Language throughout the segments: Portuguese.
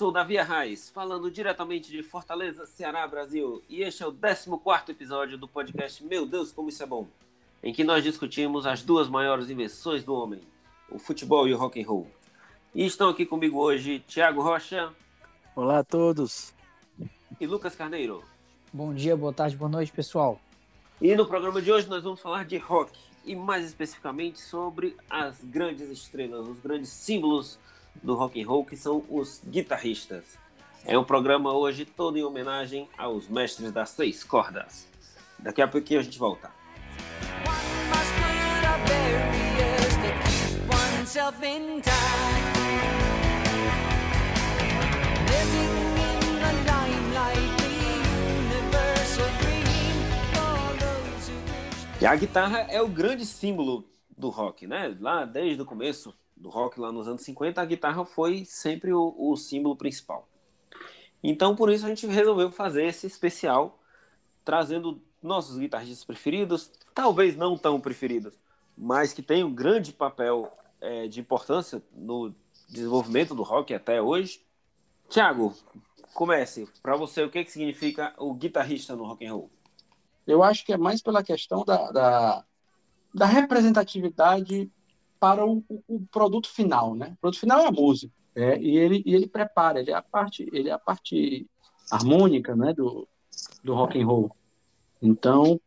Sou Davi Arraes, falando diretamente de Fortaleza, Ceará, Brasil, e este é o 14 episódio do podcast Meu Deus, como isso é bom, em que nós discutimos as duas maiores invenções do homem, o futebol e o rock and roll. E estão aqui comigo hoje Thiago Rocha. Olá a todos. E Lucas Carneiro. Bom dia, boa tarde, boa noite, pessoal. E no programa de hoje nós vamos falar de rock, e mais especificamente sobre as grandes estrelas, os grandes símbolos do rock and roll, que são os guitarristas. É um programa hoje todo em homenagem aos mestres das seis cordas. Daqui a pouquinho a gente volta. E a guitarra é o grande símbolo do rock, né? Lá desde o começo do rock, lá nos anos 50, a guitarra foi sempre o, o símbolo principal. Então, por isso, a gente resolveu fazer esse especial, trazendo nossos guitarristas preferidos, talvez não tão preferidos, mas que tem um grande papel é, de importância no desenvolvimento do rock até hoje. Tiago, comece. Para você, o que, que significa o guitarrista no rock and roll? Eu acho que é mais pela questão da, da, da representatividade para o, o, produto final, né? O produto final é a música, é, e ele e ele prepara, ele é a parte, ele é a parte harmônica, né, do, do rock and roll. Então,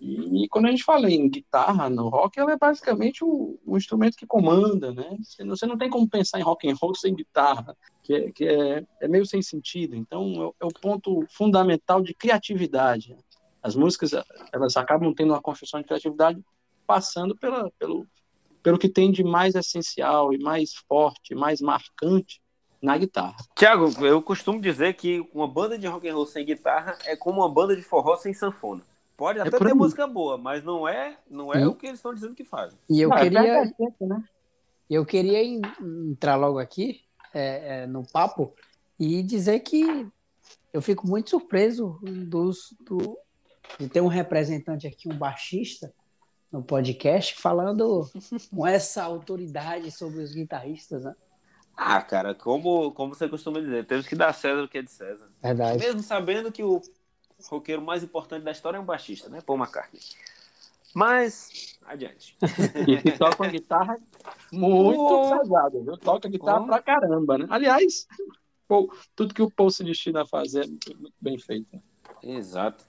e, e quando a gente fala em guitarra no rock, ela é basicamente o, o instrumento que comanda, né? Você não, você não, tem como pensar em rock and roll sem guitarra, que é, que é, é meio sem sentido. Então, é, é o ponto fundamental de criatividade. As músicas, elas acabam tendo uma construção de criatividade passando pela, pelo, pelo que tem de mais essencial e mais forte, mais marcante na guitarra. Tiago, eu costumo dizer que uma banda de rock and roll sem guitarra é como uma banda de forró sem sanfona. Pode é até é ter música boa, mas não é, não é o que eles estão dizendo que fazem. E eu não, é queria, é né? eu queria entrar logo aqui é, no papo e dizer que eu fico muito surpreso dos, do, de ter um representante aqui, um baixista, no podcast, falando com essa autoridade sobre os guitarristas, né? Ah, cara, como, como você costuma dizer, temos que dar César o que é de César. Verdade. Mesmo sabendo que o roqueiro mais importante da história é um baixista, né? Paul McCartney. Mas, adiante. E que toca uma guitarra muito oh. pesada, viu? Toca guitarra oh. pra caramba, né? Aliás, tudo que o Paul se destina a fazer é muito bem feito. Né? Exato.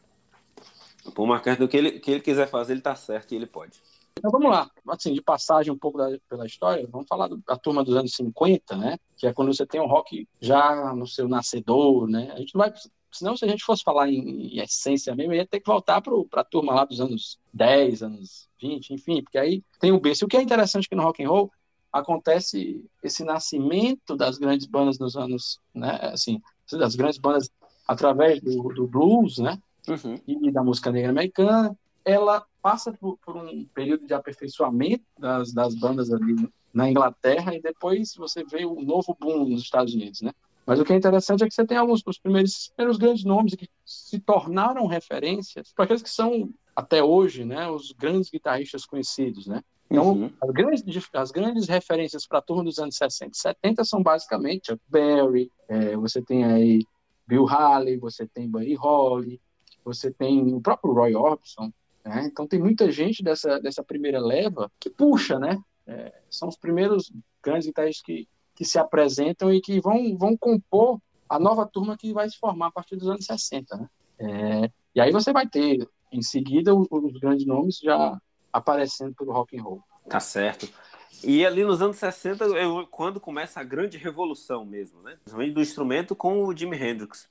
O Paul McCartney, o que ele, que ele quiser fazer, ele tá certo e ele pode. Então vamos lá, assim, de passagem um pouco da, pela história, vamos falar da turma dos anos 50, né? Que é quando você tem o rock já no seu nascedor, né? A gente não vai, senão se a gente fosse falar em, em essência mesmo, ia ter que voltar para a turma lá dos anos 10, anos 20, enfim, porque aí tem o berço. O que é interessante que no rock and roll acontece esse nascimento das grandes bandas nos anos, né? Assim, das grandes bandas através do, do blues, né? Uhum. e da música negra americana, ela passa por, por, um período de aperfeiçoamento das, das bandas ali na Inglaterra e depois você vê o novo boom nos Estados Unidos, né? Mas o que é interessante é que você tem alguns dos primeiros, primeiros grandes nomes que se tornaram referências para aqueles que são até hoje, né, os grandes guitarristas conhecidos, né? Então, uhum. as, grandes, as grandes referências para a turma dos anos 60 e 70 são basicamente Chuck Berry, é, você tem aí Bill Haley, você tem Buddy Holly, você tem o próprio Roy Orbison, né? Então tem muita gente dessa, dessa primeira leva que puxa, né? É, são os primeiros grandes guitarristas que, que se apresentam e que vão, vão compor a nova turma que vai se formar a partir dos anos 60, né? É, e aí você vai ter, em seguida, os, os grandes nomes já aparecendo pelo rock and roll. Tá certo. E ali nos anos 60 é quando começa a grande revolução mesmo, né? Do instrumento com o Jimi Hendrix.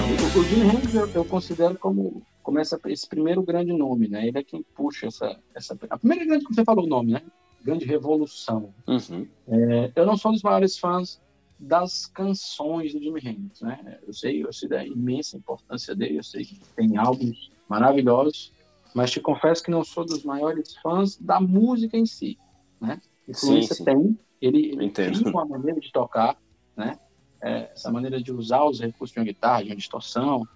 O, o Jimi Hendrix eu, eu, considero como, como essa, esse primeiro grande nome, né? Ele é quem puxa essa, essa... A primeira grande, como você falou o nome, né? Grande revolução. Uhum. É, eu não sou um dos maiores fãs das canções do Jimi Hendrix, né? Eu sei, eu sei da imensa importância dele, eu sei que tem álbuns maravilhosos, mas te confesso que não sou dos maiores fãs da música em si, né? Influência sim, sim. tem, ele, ele cria uma maneira de tocar, né? É, essa maneira de usar os recursos de uma guitarra, de uma distorção.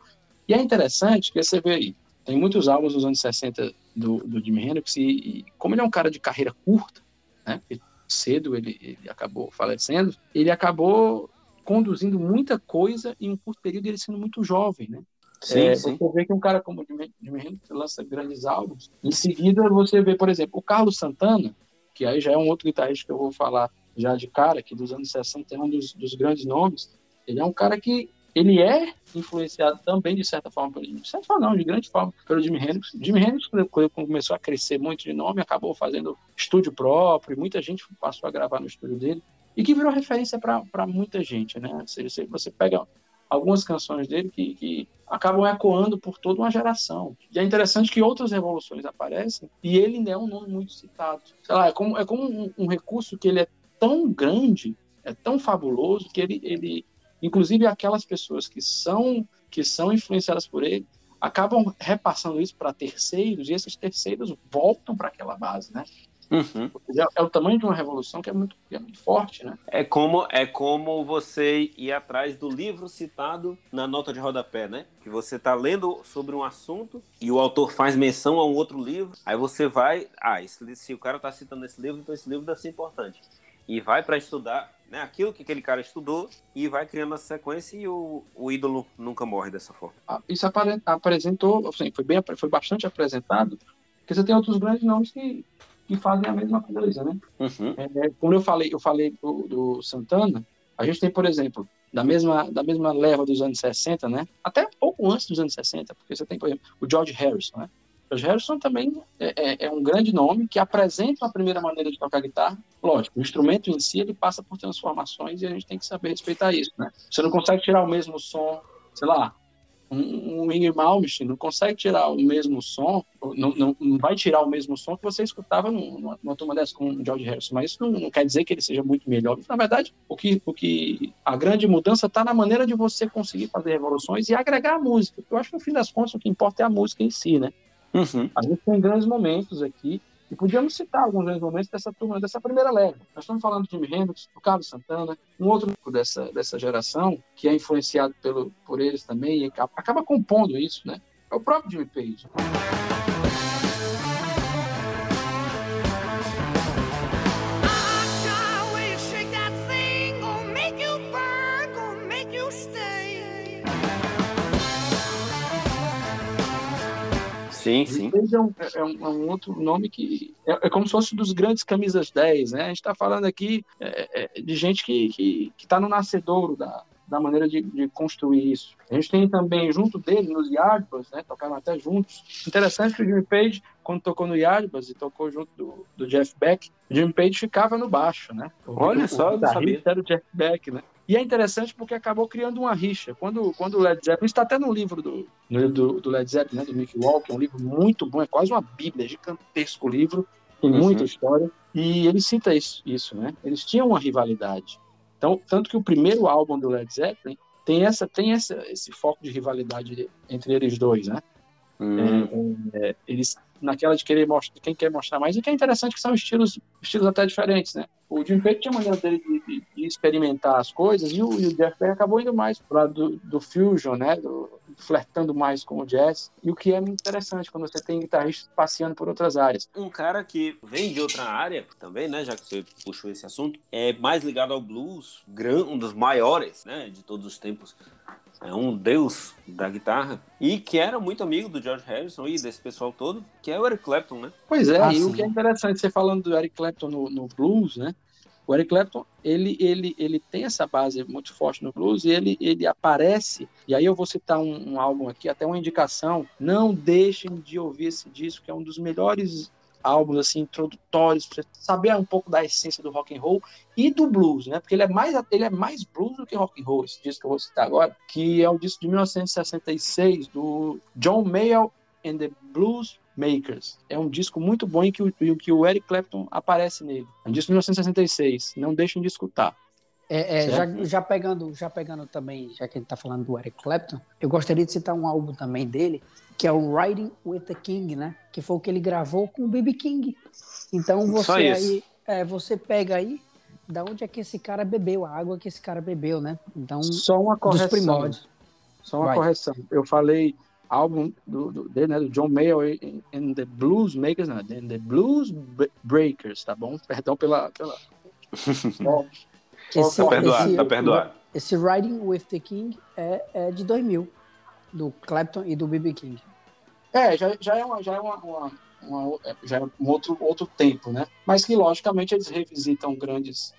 E é interessante que você vê aí, tem muitos álbuns dos anos 60 do, do Jimi Hendrix, e, e, como ele é um cara de carreira curta, né, cedo ele, ele acabou falecendo, ele acabou conduzindo muita coisa em um curto período, ele sendo muito jovem, né? Sim, é, sim. Você vê que um cara como o Jimi Hendrix lança grandes álbuns. Em seguida, você vê, por exemplo, o Carlos Santana, que aí já é um outro guitarrista que eu vou falar já de cara, que dos anos 60 é um dos, dos grandes nomes. Ele é um cara que ele é influenciado também, de certa forma, pelo certa forma, não, de grande forma, pelo Jimi Hendrix. Jimi Hendrix, quando começou a crescer muito de nome, acabou fazendo estúdio próprio, e muita gente passou a gravar no estúdio dele, e que virou referência para muita gente, né? Você, você pega algumas canções dele que, que acabam ecoando por toda uma geração. E é interessante que outras revoluções aparecem e ele ainda é um nome muito citado. Sei lá, é como, é como um, um recurso que ele é tão grande, é tão fabuloso, que ele, ele inclusive aquelas pessoas que são, que são influenciadas por ele, acabam repassando isso para terceiros e esses terceiros voltam para aquela base, né? Uhum. É, é, o tamanho de uma revolução que é muito, é muito forte, né? É como, é como você ir atrás do livro citado na nota de rodapé, né? Que você está lendo sobre um assunto e o autor faz menção a um outro livro, aí você vai, ah, esse, se o cara está citando esse livro, então esse livro deve ser importante. E vai para estudar né, aquilo que aquele cara estudou e vai criando a sequência e o, o ídolo nunca morre dessa forma. Ah, isso apresentou, assim, foi, bem, foi bastante apresentado, porque você tem outros grandes nomes que que fazem a mesma coisa, né? Uhum. É, como eu falei, eu falei do, do, Santana, a gente tem, por exemplo, da mesma, da mesma leva dos anos 60, né? Até pouco antes dos anos 60, porque você tem, por exemplo, o George Harrison, né? George Harrison também é, é, é, um grande nome que apresenta a primeira maneira de tocar guitarra. Lógico, o instrumento em si ele passa por transformações e a gente tem que saber respeitar isso, né? Você não consegue tirar o mesmo som, sei lá, um, um Ingrid Malmsteen não consegue tirar o mesmo som, não, não, não, vai tirar o mesmo som que você escutava numa, numa turma dessa com o George Harrison, mas isso não, não, quer dizer que ele seja muito melhor. Na verdade, o que, o que a grande mudança está na maneira de você conseguir fazer revoluções e agregar a música. Eu acho que no fim das contas o que importa é a música em si, né? Uhum. A gente tem grandes momentos aqui e podíamos citar alguns momentos dessa turma, dessa primeira leva. Nós estamos falando de Jimi Hendrix, do Carlos Santana, um outro dessa, dessa geração, que é influenciado pelo, por eles também, e acaba, acaba compondo isso, né? É o próprio Jimmy Page. Sim, sim. É um, é, um, é um, outro nome que é, é, como se fosse dos grandes camisas 10, né? A gente está falando aqui é, é, de gente que está no nascedouro da, da maneira de, de, construir isso. A gente tem também, junto dele, nos Yardbirds, né? Tocaram até juntos. Interessante que o Jimmy Page, quando tocou no Yardbirds e tocou junto do, do Jeff Beck, o Jimmy Page ficava no baixo, né? Olha o, só, o, não sabia. Era o Jeff Beck, né? E é interessante porque acabou criando uma rixa. Quando, quando o Led Zeppelin, está até no livro do, no, do, do, Led Zeppelin, né, do Mick Walker, é um livro muito bom, é quase uma bíblia, gigantesco livro, tem uhum. muita história. E ele cita isso, isso, né? Eles tinham uma rivalidade. Então, tanto que o primeiro álbum do Led Zeppelin tem essa tem essa, esse foco de rivalidade entre eles dois, né? Uhum. É, é, eles naquela de querer mostrar quem quer mostrar mais e que é interessante que são estilos estilos até diferentes, né? O Jim Page tinha maneira dele de, de, de, experimentar as coisas e o, e o Jeff acabou indo mais para lado do, do fusion, né? Do, flertando mais com o jazz, e o que é muito interessante quando você tem guitarristas passeando por outras áreas. Um cara que vem de outra área também, né, já que você puxou esse assunto, é mais ligado ao blues, um dos maiores, né, de todos os tempos, é um deus da guitarra, e que era muito amigo do George Harrison e desse pessoal todo, que é o Eric Clapton, né? Pois é, ah, e sim. o que é interessante, você falando do Eric Clapton no, no blues, né? O Eric Clapton, ele, ele, ele tem essa base muito forte no blues e ele, ele aparece, e aí eu vou citar um, um álbum aqui, até uma indicação, não deixem de ouvir esse disco, que é um dos melhores álbuns assim introdutórios para saber um pouco da essência do rock and roll e do blues, né? Porque ele é mais ele é mais blues do que rock and roll, esse disco que eu vou citar agora, que é o disco de 1966 do John Mayall and the Blues Makers. É um disco muito bom em que o, em que o Eric Clapton aparece nele. É um disco de 1966. Não deixem de escutar. É, é, já, já, pegando, já pegando também, já que a gente está falando do Eric Clapton, eu gostaria de citar um álbum também dele, que é o Riding with the King, né? Que foi o que ele gravou com o BB King. Então você aí, é, você pega aí da onde é que esse cara bebeu, a água que esse cara bebeu, né? Então, só uma correção. Só uma Vai. correção. Eu falei álbum do, do, dele, né, do John Mayer and the Blues Makers, não, and the Blues Breakers, tá bom? Perdão pela... pela... esse, tá perdoado, esse, tá perdoado. Esse Riding with the King é, é de 2000, do Clapton e do B.B. King. É, já, já é uma, já é uma, uma, uma, já é um outro, outro tempo, né? Mas que, logicamente, eles revisitam grandes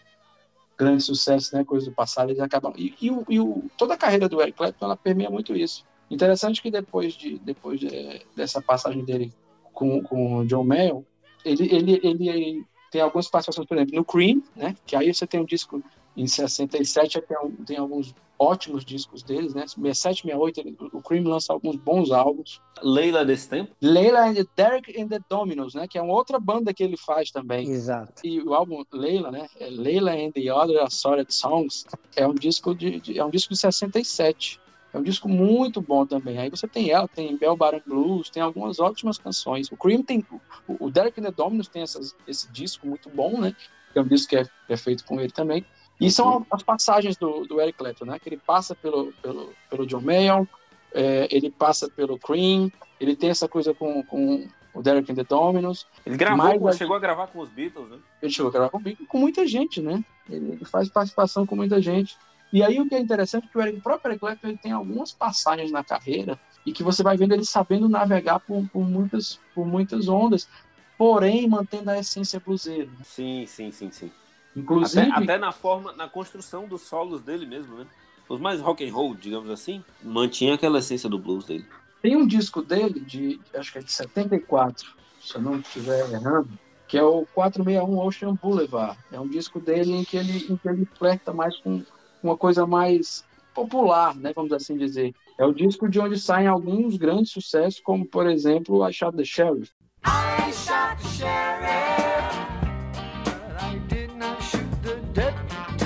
grandes sucessos, né? Coisas do passado, eles acabam... E, e, o, e o, toda a carreira do Eric Clapton, ela permeia muito isso Interessante que depois, de, depois de, dessa passagem dele com, com o John Mayer, ele, ele, ele tem algumas participações, por exemplo, no Cream, né? Que aí você tem um disco em 67, tem, tem alguns ótimos discos deles, né? 67, 68, o Cream lança alguns bons álbuns. Leila desse tempo? Leila and the Derek and the Dominos, né? Que é uma outra banda que ele faz também. Exato. E o álbum Leila, né? É Leila and the Other Assorted Songs é um disco de, de, é um disco de 67. É um disco muito bom também. Aí você tem ela, tem Bell Baron Blues, tem algumas ótimas canções. O Cream tem. O Derek and the Dominos tem essas, esse disco muito bom, né? Que é um disco que é, que é feito com ele também. E são as passagens do, do Eric Clapton, né? Que ele passa pelo, pelo, pelo John Mayer, é, ele passa pelo Cream, ele tem essa coisa com, com o Derek and the Dominos. Ele gravou, mas, chegou a gravar com os Beatles, né? Ele chegou a gravar com, com muita gente, né? Ele faz participação com muita gente. E aí o que é interessante é que o, próprio Eric Clapton ele tem algumas passagens na carreira e que você vai vendo ele sabendo navegar por, por muitas, por muitas ondas, porém mantendo a essência bluseira. Né? Sim, sim, sim, sim. Inclusive até, até, na forma, na construção dos solos dele mesmo, né? Os mais rock and roll, digamos assim, mantinha aquela essência do blues dele. Tem um disco dele de, acho que é de 74, se eu não estiver errando, que é o 461 Ocean Boulevard. É um disco dele em que ele, em que ele flerta mais com uma coisa mais popular, né, vamos assim dizer. É o disco de onde saem alguns grandes sucessos, como, por exemplo, I Shot the Sheriff. I shot the sheriff, but I did not shoot the deputy.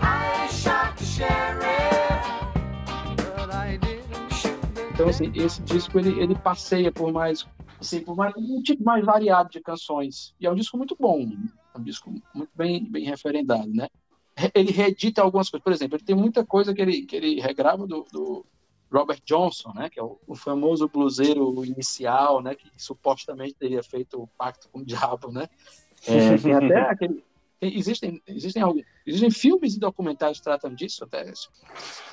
I shot the sheriff, but I didn't shoot the Então, assim, esse disco, ele, ele passeia por mais, assim, por mais, um tipo mais variado de canções. E é um disco muito bom, um disco muito bem, bem referendado, né? Ele reedita algumas coisas, por exemplo, ele tem muita coisa que ele, que ele regrava do, do Robert Johnson, né, que é o, o, famoso bluseiro inicial, né, que supostamente teria feito o pacto com o diabo, né? É, tem até aquele, existem existem alguns, existem filmes e documentários que tratam disso até isso.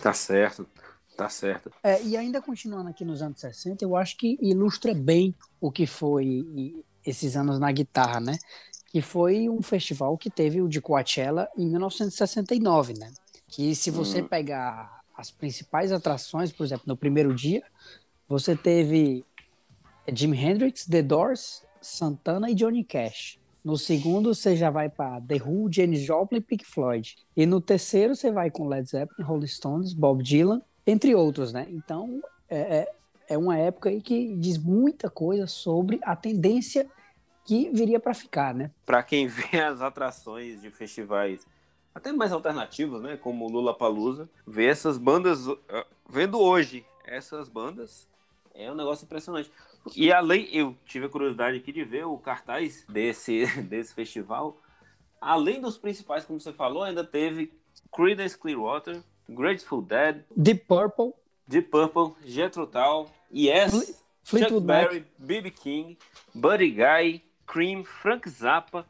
Tá certo. Tá certo. É, e ainda continuando aqui nos anos 60, eu acho que ilustra bem o que foi esses anos na guitarra, né? Que foi um festival que teve o de Coachella em 1969, né? Que se você hum. pegar as principais atrações, por exemplo, no primeiro dia, você teve Jimi Hendrix, The Doors, Santana e Johnny Cash. No segundo, você já vai para The Who, Janis Joplin e Pink Floyd. E no terceiro, você vai com Led Zeppelin, Rolling Stones, Bob Dylan, entre outros, né? Então, é, é, é uma época aí que diz muita coisa sobre a tendência que viria para ficar, né? Para quem vê as atrações de festivais até mais alternativos, né, como Lula Palusa, ver essas bandas, ah, vendo hoje essas bandas, é um negócio impressionante. E além, eu tive a curiosidade aqui de ver o cartaz desse, desse festival. Além dos principais, como você falou, ainda teve Creedence Clearwater, Grateful Dead, Deep Purple, Deep Purple, Jethro Tull, Yes, Chuck Berry, B.B. King, Buddy Guy, Cream, Frank Zappa,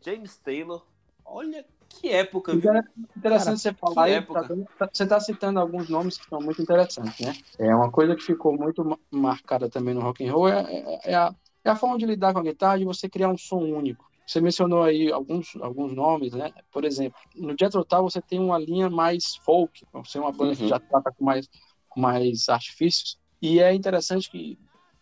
James Taylor. Olha que época, viu? Interessante Cara, você falar aí, tá, você está citando alguns nomes que são muito interessantes, né? É uma coisa que ficou muito marcada também no rock and roll é, é, é, a, é a forma de lidar com a guitarra e você criar um som único. Você mencionou aí alguns, alguns nomes, né? Por exemplo, no Jethro Tull você tem uma linha mais folk, você é uma banda uhum. que já trata com mais, com mais artifícios. E é interessante que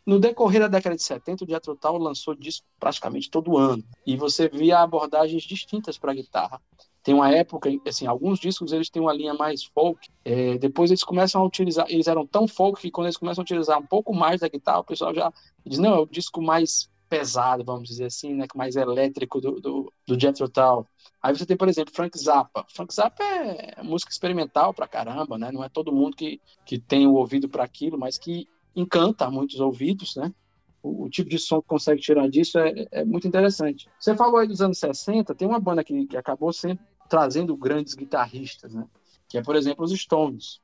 no decorrer da década de 70, o Jethro Tull lançou disco praticamente todo ano. E você via abordagens distintas para guitarra. Tem uma época, assim, alguns discos eles têm uma linha mais folk. É, depois eles começam a utilizar, eles eram tão folk que quando eles começam a utilizar um pouco mais da guitarra, o pessoal já diz, não, é o disco mais pesado, vamos dizer assim, né, mais elétrico do, do, do Jethro Tull. Aí você tem, por exemplo, Frank Zappa. Frank Zappa é música experimental pra caramba, né? Não é todo mundo que, que tem o ouvido para aquilo, mas que encanta muitos ouvidos, né? o, o, tipo de som que consegue tirar disso é, é, muito interessante. Você falou aí dos anos 60, tem uma banda que, que acabou sempre trazendo grandes guitarristas, né? Que é, por exemplo, os Stones.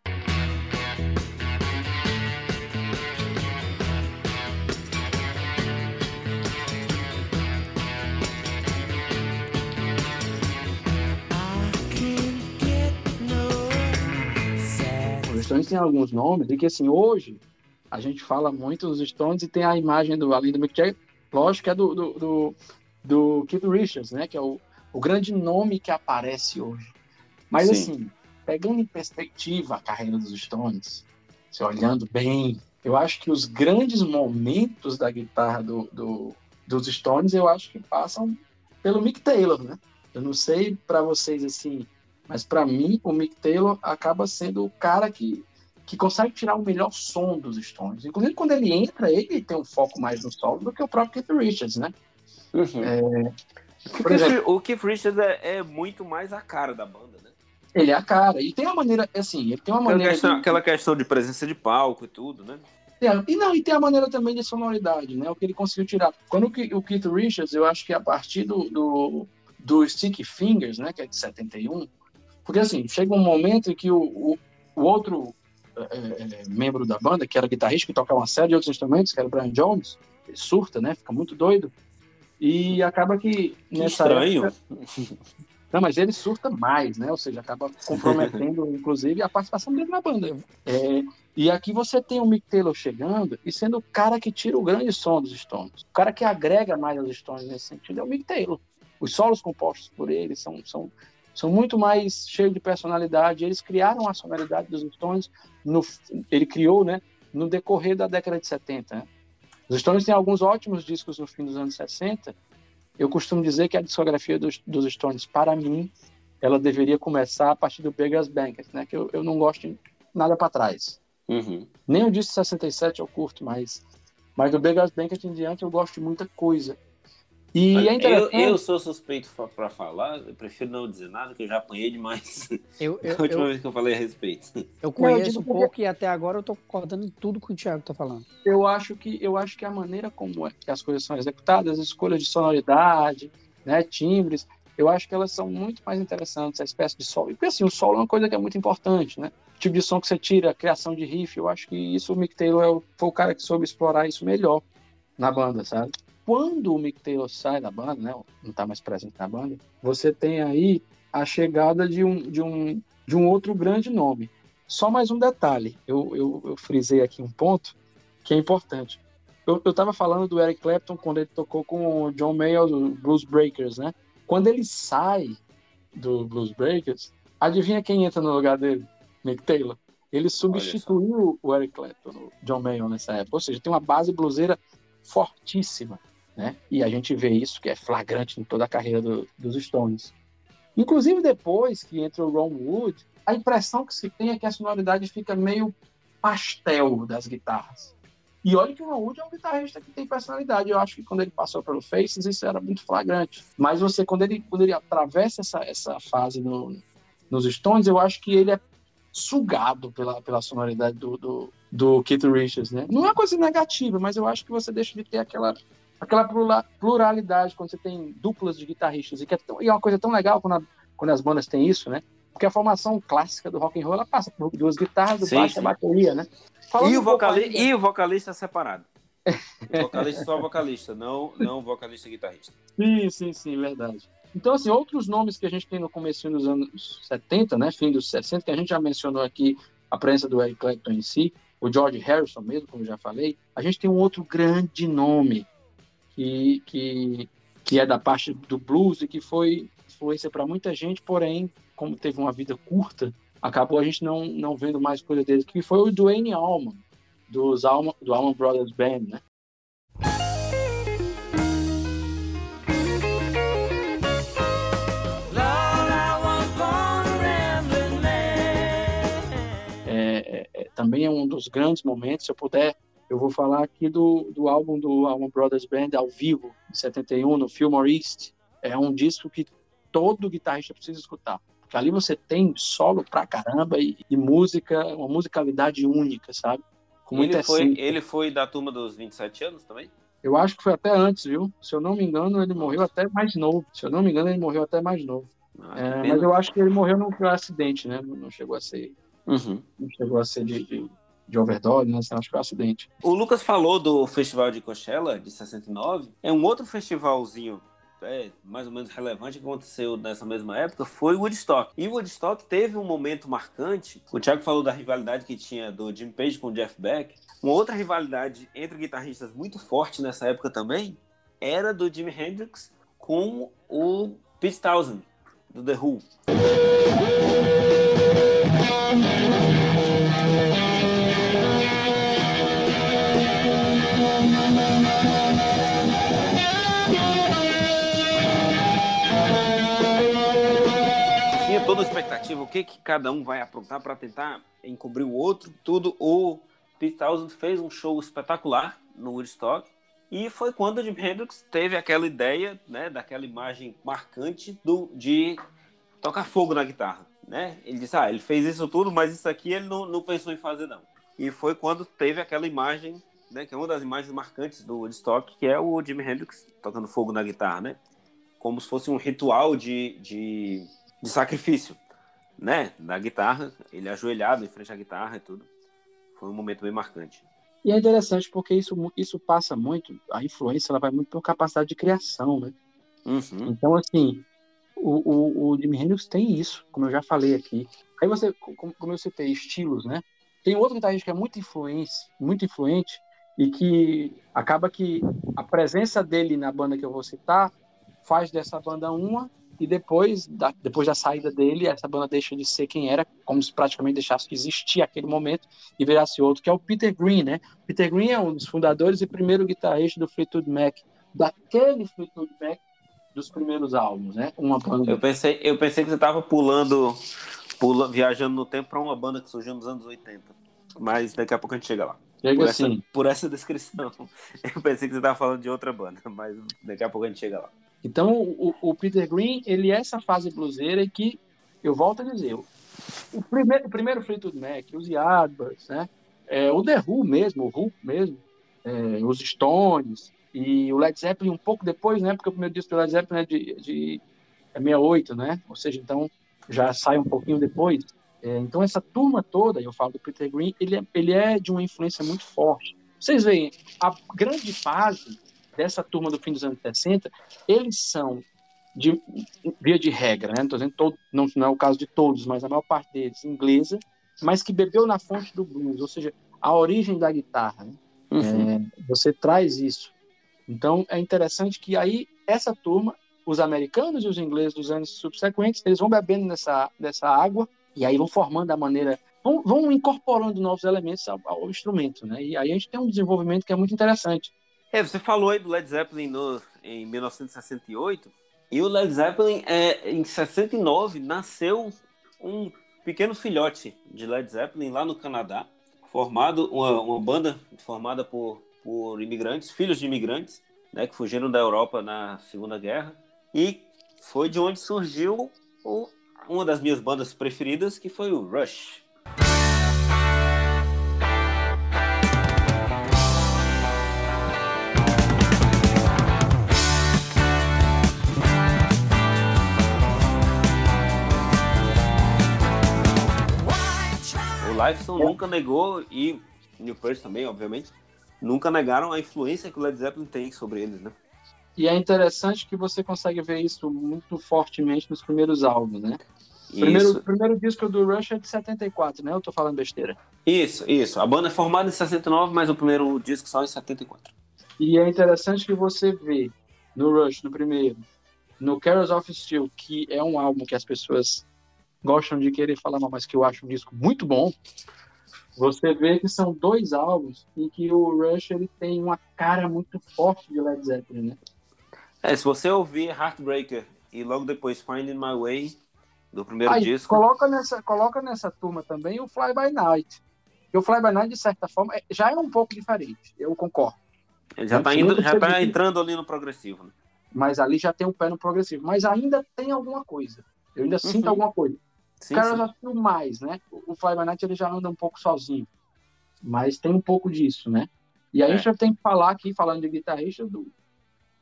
Os Stones têm alguns nomes e que, assim, hoje a gente fala muito dos Stones e tem a imagem do além do Mick Jagger, lógico que é do, do, do, do Keith Richards, né? Que é o, o grande nome que aparece hoje. Mas Sim. assim, pegando em perspectiva a carreira dos Stones, se olhando bem, eu acho que os grandes momentos da guitarra do, do, dos Stones, eu acho que passam pelo Mick Taylor, né? Eu não sei para vocês assim, mas para mim o Mick Taylor acaba sendo o cara que que consegue tirar o melhor som dos Stones. Inclusive, quando ele entra, ele tem um foco mais no solo do que o próprio Keith Richards, né? Uhum. É, o, exemplo, o, Keith Richards é, é, muito mais a cara da banda, né? Ele é a cara. E tem uma maneira, assim, ele tem uma aquela maneira... Questão, de... Aquela questão de presença de palco e tudo, né? É, e não, e tem a maneira também de sonoridade, né? O que ele conseguiu tirar. Quando o, o Keith Richards, eu acho que a partir do, do, do Sticky Fingers, né? Que é de 71, porque assim, chega um momento em que o, o, o outro é, é, membro da banda, que era guitarrista, que tocava uma série de outros instrumentos, que era o Brian Jones, ele surta, né? Fica muito doido. E acaba que, que estranho. Época... Não, mas ele surta mais, né? Ou seja, acaba comprometendo, inclusive, a participação dele na banda. É, e aqui você tem o Mick Taylor chegando e sendo o cara que tira o grande som dos Stones. O cara que agrega mais aos Stones nesse sentido é o Mick Taylor. Os solos compostos por ele são, são, são muito mais cheios de personalidade. Eles criaram a sonoridade dos Stones, no, ele criou, né, no decorrer da década de 70. Né? Os Stones têm alguns ótimos discos no fim dos anos 60. Eu costumo dizer que a discografia dos, dos Stones, para mim, ela deveria começar a partir do Beggar's Banquet, né, que eu, eu não gosto de nada para trás. Uhum. Nem o disco 67 eu curto, mas, mas do Beggar's Banquet em diante eu gosto de muita coisa. E é interessante... eu, eu sou suspeito para falar, eu prefiro não dizer nada, que eu já apanhei demais eu, eu, a última eu, vez que eu falei a respeito. Eu conheço um pouco e até agora eu tô concordando em tudo que o Thiago tá falando. Eu acho que, eu acho que a maneira como é que as coisas são executadas, as escolhas de sonoridade, né, timbres, eu acho que elas são muito mais interessantes, a espécie de solo. Porque assim, o solo é uma coisa que é muito importante, né? O tipo de som que você tira, a criação de riff, eu acho que isso o Mick Taylor é o, foi o cara que soube explorar isso melhor na banda, sabe? Quando o Mick Taylor sai da banda, né, não está mais presente na banda, você tem aí a chegada de um, de um, de um outro grande nome. Só mais um detalhe, eu, eu, eu frisei aqui um ponto que é importante. Eu estava falando do Eric Clapton quando ele tocou com o John Mayall do Blues Breakers, né? Quando ele sai do Blues Breakers, adivinha quem entra no lugar dele? Mick Taylor. Ele substituiu o Eric Clapton, o John Mayall nessa época. Ou seja, tem uma base bluseira fortíssima. Né? E a gente vê isso que é flagrante em toda a carreira do, dos Stones. Inclusive depois que entra o Ron Wood, a impressão que se tem é que a sonoridade fica meio pastel das guitarras. E olha que o Ron Wood é um guitarrista que tem personalidade. Eu acho que quando ele passou pelo Faces, isso era muito flagrante. Mas você, quando ele, quando ele atravessa essa, essa fase no, nos Stones, eu acho que ele é sugado pela, pela sonoridade do, do, do Keith Richards, né? Não é uma coisa negativa, mas eu acho que você deixa de ter aquela aquela pluralidade quando você tem duplas de guitarristas e, que é, tão, e é uma coisa tão legal quando, a, quando as bandas têm isso, né? Porque a formação clássica do rock and roll ela passa por duas guitarras, do sim, baixo sim. a bateria, né? e o, vocali e o vocalista separado. O vocalista só vocalista, não, não vocalista guitarrista. Sim, sim, sim, verdade. Então, assim, outros nomes que a gente tem no começo dos anos 70, né, fim dos 60, que a gente já mencionou aqui, a presença do Eric Clapton em si, o George Harrison mesmo, como já falei, a gente tem um outro grande nome que, que, que é da parte do blues e que foi influência para muita gente, porém, como teve uma vida curta, acabou a gente não, não vendo mais coisa dele, que foi o Dwayne Allman, dos Allman, do Allman Brothers Band, né? É, é, é, também é um dos grandes momentos, se eu puder eu vou falar aqui do, do álbum do Allman Brothers Band ao vivo, de 71, no Fillmore East. É um disco que todo guitarrista precisa escutar. Porque ali você tem solo pra caramba e, e música, uma musicalidade única, sabe? ele, foi, ele foi da turma dos 27 anos também? Eu acho que foi até antes, viu? Se eu não me engano, ele morreu até mais novo. Se eu não me engano, ele morreu até mais novo. Ah, é, mas eu acho que ele morreu num acidente, né? Não chegou a ser. Uhum. Não chegou a ser de, de, de overdose, né? Acho que foi um acidente. O Lucas falou do Festival de Coachella, de 69. É um outro festivalzinho é, mais ou menos relevante que aconteceu nessa mesma época foi Woodstock. E Woodstock teve um momento marcante. O Thiago falou da rivalidade que tinha do Jim Page com o Jeff Beck. Uma outra rivalidade entre guitarristas muito forte nessa época também era do Jimi Hendrix com o Pete Townsend, do The Who. Toda expectativa, o que, que cada um vai aprontar para tentar encobrir o outro, tudo. O Pete Townsend fez um show espetacular no Woodstock. E foi quando o Jim Hendrix teve aquela ideia, né, daquela imagem marcante do, de tocar fogo na guitarra, né? Ele disse, ah, ele fez isso tudo, mas isso aqui ele não, não pensou em fazer, não. E foi quando teve aquela imagem, né, que é uma das imagens marcantes do Woodstock, que é o Jimi Hendrix tocando fogo na guitarra, né? Como se fosse um ritual de, de, de sacrifício, né? Da guitarra, ele ajoelhado em frente à guitarra e tudo. Foi um momento bem marcante. E é interessante porque isso, isso passa muito, a influência ela vai muito pela capacidade de criação, né? Uhum. Então, assim, o, o, o Jimi Hendrix tem isso, como eu já falei aqui. Aí você, como, como eu citei, estilos, né? Tem outro guitarrista que é muito influente, muito influente e que acaba que a presença dele na banda que eu vou citar faz dessa banda uma e depois da, depois da saída dele, essa banda deixa de ser quem era, como se praticamente deixasse de existir aquele momento e virasse outro, que é o Peter Green, né? Peter Green é um dos fundadores e primeiro guitarrista do Fleetwood Mac, daquele Fleetwood Mac dos primeiros álbuns, né? Uma banda. Eu pensei, eu pensei que você estava pulando, pula, viajando no tempo para uma banda que surgiu nos anos 80. Mas daqui a pouco a gente chega lá. Chega por, assim. essa, por essa descrição. Eu pensei que você estava falando de outra banda, mas daqui a pouco a gente chega lá. Então, o, o Peter Green, ele é essa fase bluseira que, eu volto a dizer, o primeiro, o primeiro Fleetwood Mac, os Yardbirds, né? É, o The Who mesmo, o Who mesmo, é, os Stones e o Led Zeppelin um pouco depois, né? Porque o primeiro disco do Led Zeppelin é de, de é 68, né? Ou seja, então já sai um pouquinho depois. É, então essa turma toda, eu falo do Peter Green, ele é, ele é de uma influência muito forte. Vocês veem, a grande fase dessa turma do fim dos anos 60, eles são, de, via de regra, né? não, todo, não, não é o caso de todos, mas a maior parte deles, inglesa, mas que bebeu na fonte do blues, ou seja, a origem da guitarra. Né? Uhum. É, você traz isso. Então, é interessante que aí, essa turma, os americanos e os ingleses dos anos subsequentes, eles vão bebendo nessa, nessa água e aí vão formando a maneira, vão, vão incorporando novos elementos ao, ao, instrumento, né? E aí a gente tem um desenvolvimento que é muito interessante. É, você falou aí do Led Zeppelin no, em 1968, e o Led Zeppelin, é, em 69, nasceu um pequeno filhote de Led Zeppelin lá no Canadá, formado uma, uma banda formada por, por imigrantes, filhos de imigrantes, né, que fugiram da Europa na Segunda Guerra, e foi de onde surgiu o, uma das minhas bandas preferidas, que foi o Rush. Lifeson nunca negou, e Neil Peart também, obviamente, nunca negaram a influência que o Led Zeppelin tem sobre eles, né? E é interessante que você consegue ver isso muito fortemente nos primeiros álbuns, né? Primeiro, primeiro disco do Rush é de 74, né? Eu tô falando besteira. Isso, isso. A banda é formada em 69, mas o primeiro disco só em 74. E é interessante que você vê no Rush, no primeiro, no Carols of Steel, que é um álbum que as pessoas gostam de querer falar mal, mas que eu acho um disco muito bom, você vê que são dois álbuns em que o Rush ele tem uma cara muito forte de Led Zeppelin, né? É, se você ouvir Heartbreaker e logo depois Finding My Way do primeiro Aí, disco, coloca nessa coloca nessa turma também o Fly By Night. Porque o Fly By Night de certa forma é, já é um pouco diferente, eu concordo. Ele já está já tá entrando ali no progressivo, né? Mas ali já tem um pé no progressivo, mas ainda tem alguma coisa. Eu ainda uhum. sinto alguma coisa. Sim, Os caras já mais, né? O Fly By Night ele já anda um pouco sozinho. Mas tem um pouco disso, né? E aí é. a gente já tem que falar aqui, falando de guitarrista, do,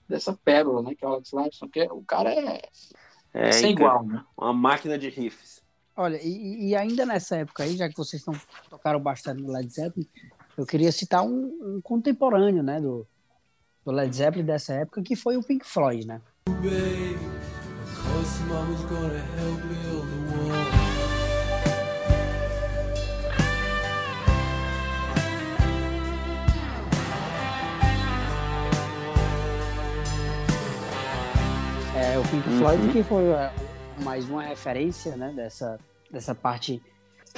dessa pérola, né? Que é o Alex Lifeson, que é, o cara é, é sem igual, né? Uma máquina de riffs. Olha, e, e, ainda nessa época aí, já que vocês estão tocaram bastante no Led Zeppelin, eu queria citar um, um contemporâneo, né, do, do Led Zeppelin dessa época, que foi o Pink Floyd, né? É, o Pink Floyd uhum. que foi é, mais uma referência, né, dessa, dessa parte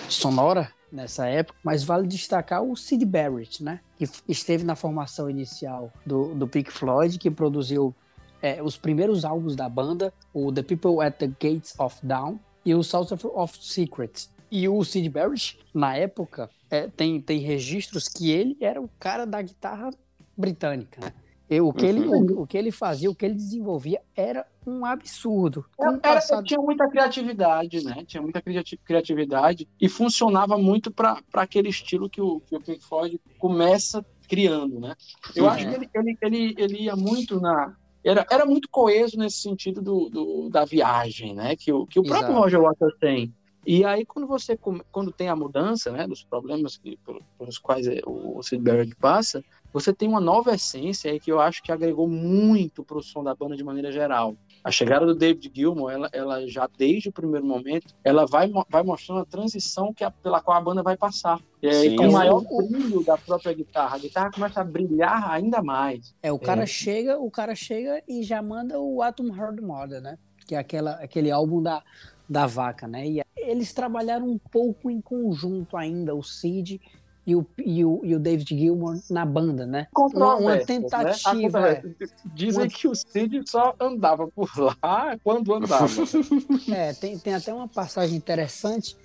sonora nessa época, mas vale destacar o Sid Barrett, né? Que esteve na formação inicial do, do Pink Floyd, que produziu é, os primeiros álbuns da banda, o The People at the Gates of Dawn e o South of Secrets. E o Sid Barrett, na época, é, tem, tem registros que ele era o cara da guitarra britânica, né? E o, que ele, uhum. o, o, que ele fazia, o que ele desenvolvia era um absurdo. Era, passado... Tinha muita criatividade, né? Tinha muita criatividade e funcionava muito para aquele estilo que o, que o Pink Floyd começa criando, né? Eu uhum. acho que ele, ele, ele, ele ia muito na, era, era muito coeso nesse sentido do, do, da viagem, né? Que o, que o próprio Roger Waters tem. E aí, quando você quando tem a mudança, né, dos problemas que, pelos quais o Sid Barrett passa, você tem uma nova essência aí que eu acho que agregou muito para o som da banda de maneira geral. A chegada do David Gilmour, ela, ela já desde o primeiro momento, ela vai, vai mostrando a transição que a, pela qual a banda vai passar. E com o maior brilho da própria guitarra, a guitarra começa a brilhar ainda mais. É, o cara é. chega, o cara chega e já manda o Atom Heart Mother, né? Que é aquela, aquele álbum da, da vaca, né? E eles trabalharam um pouco em conjunto ainda, o Cid e o, e o, e o David Gilmour na banda, né? Uma, uma né? tentativa. Né? Dizem uma... que o Cid só andava por lá quando andava. é, tem, tem até uma passagem interessante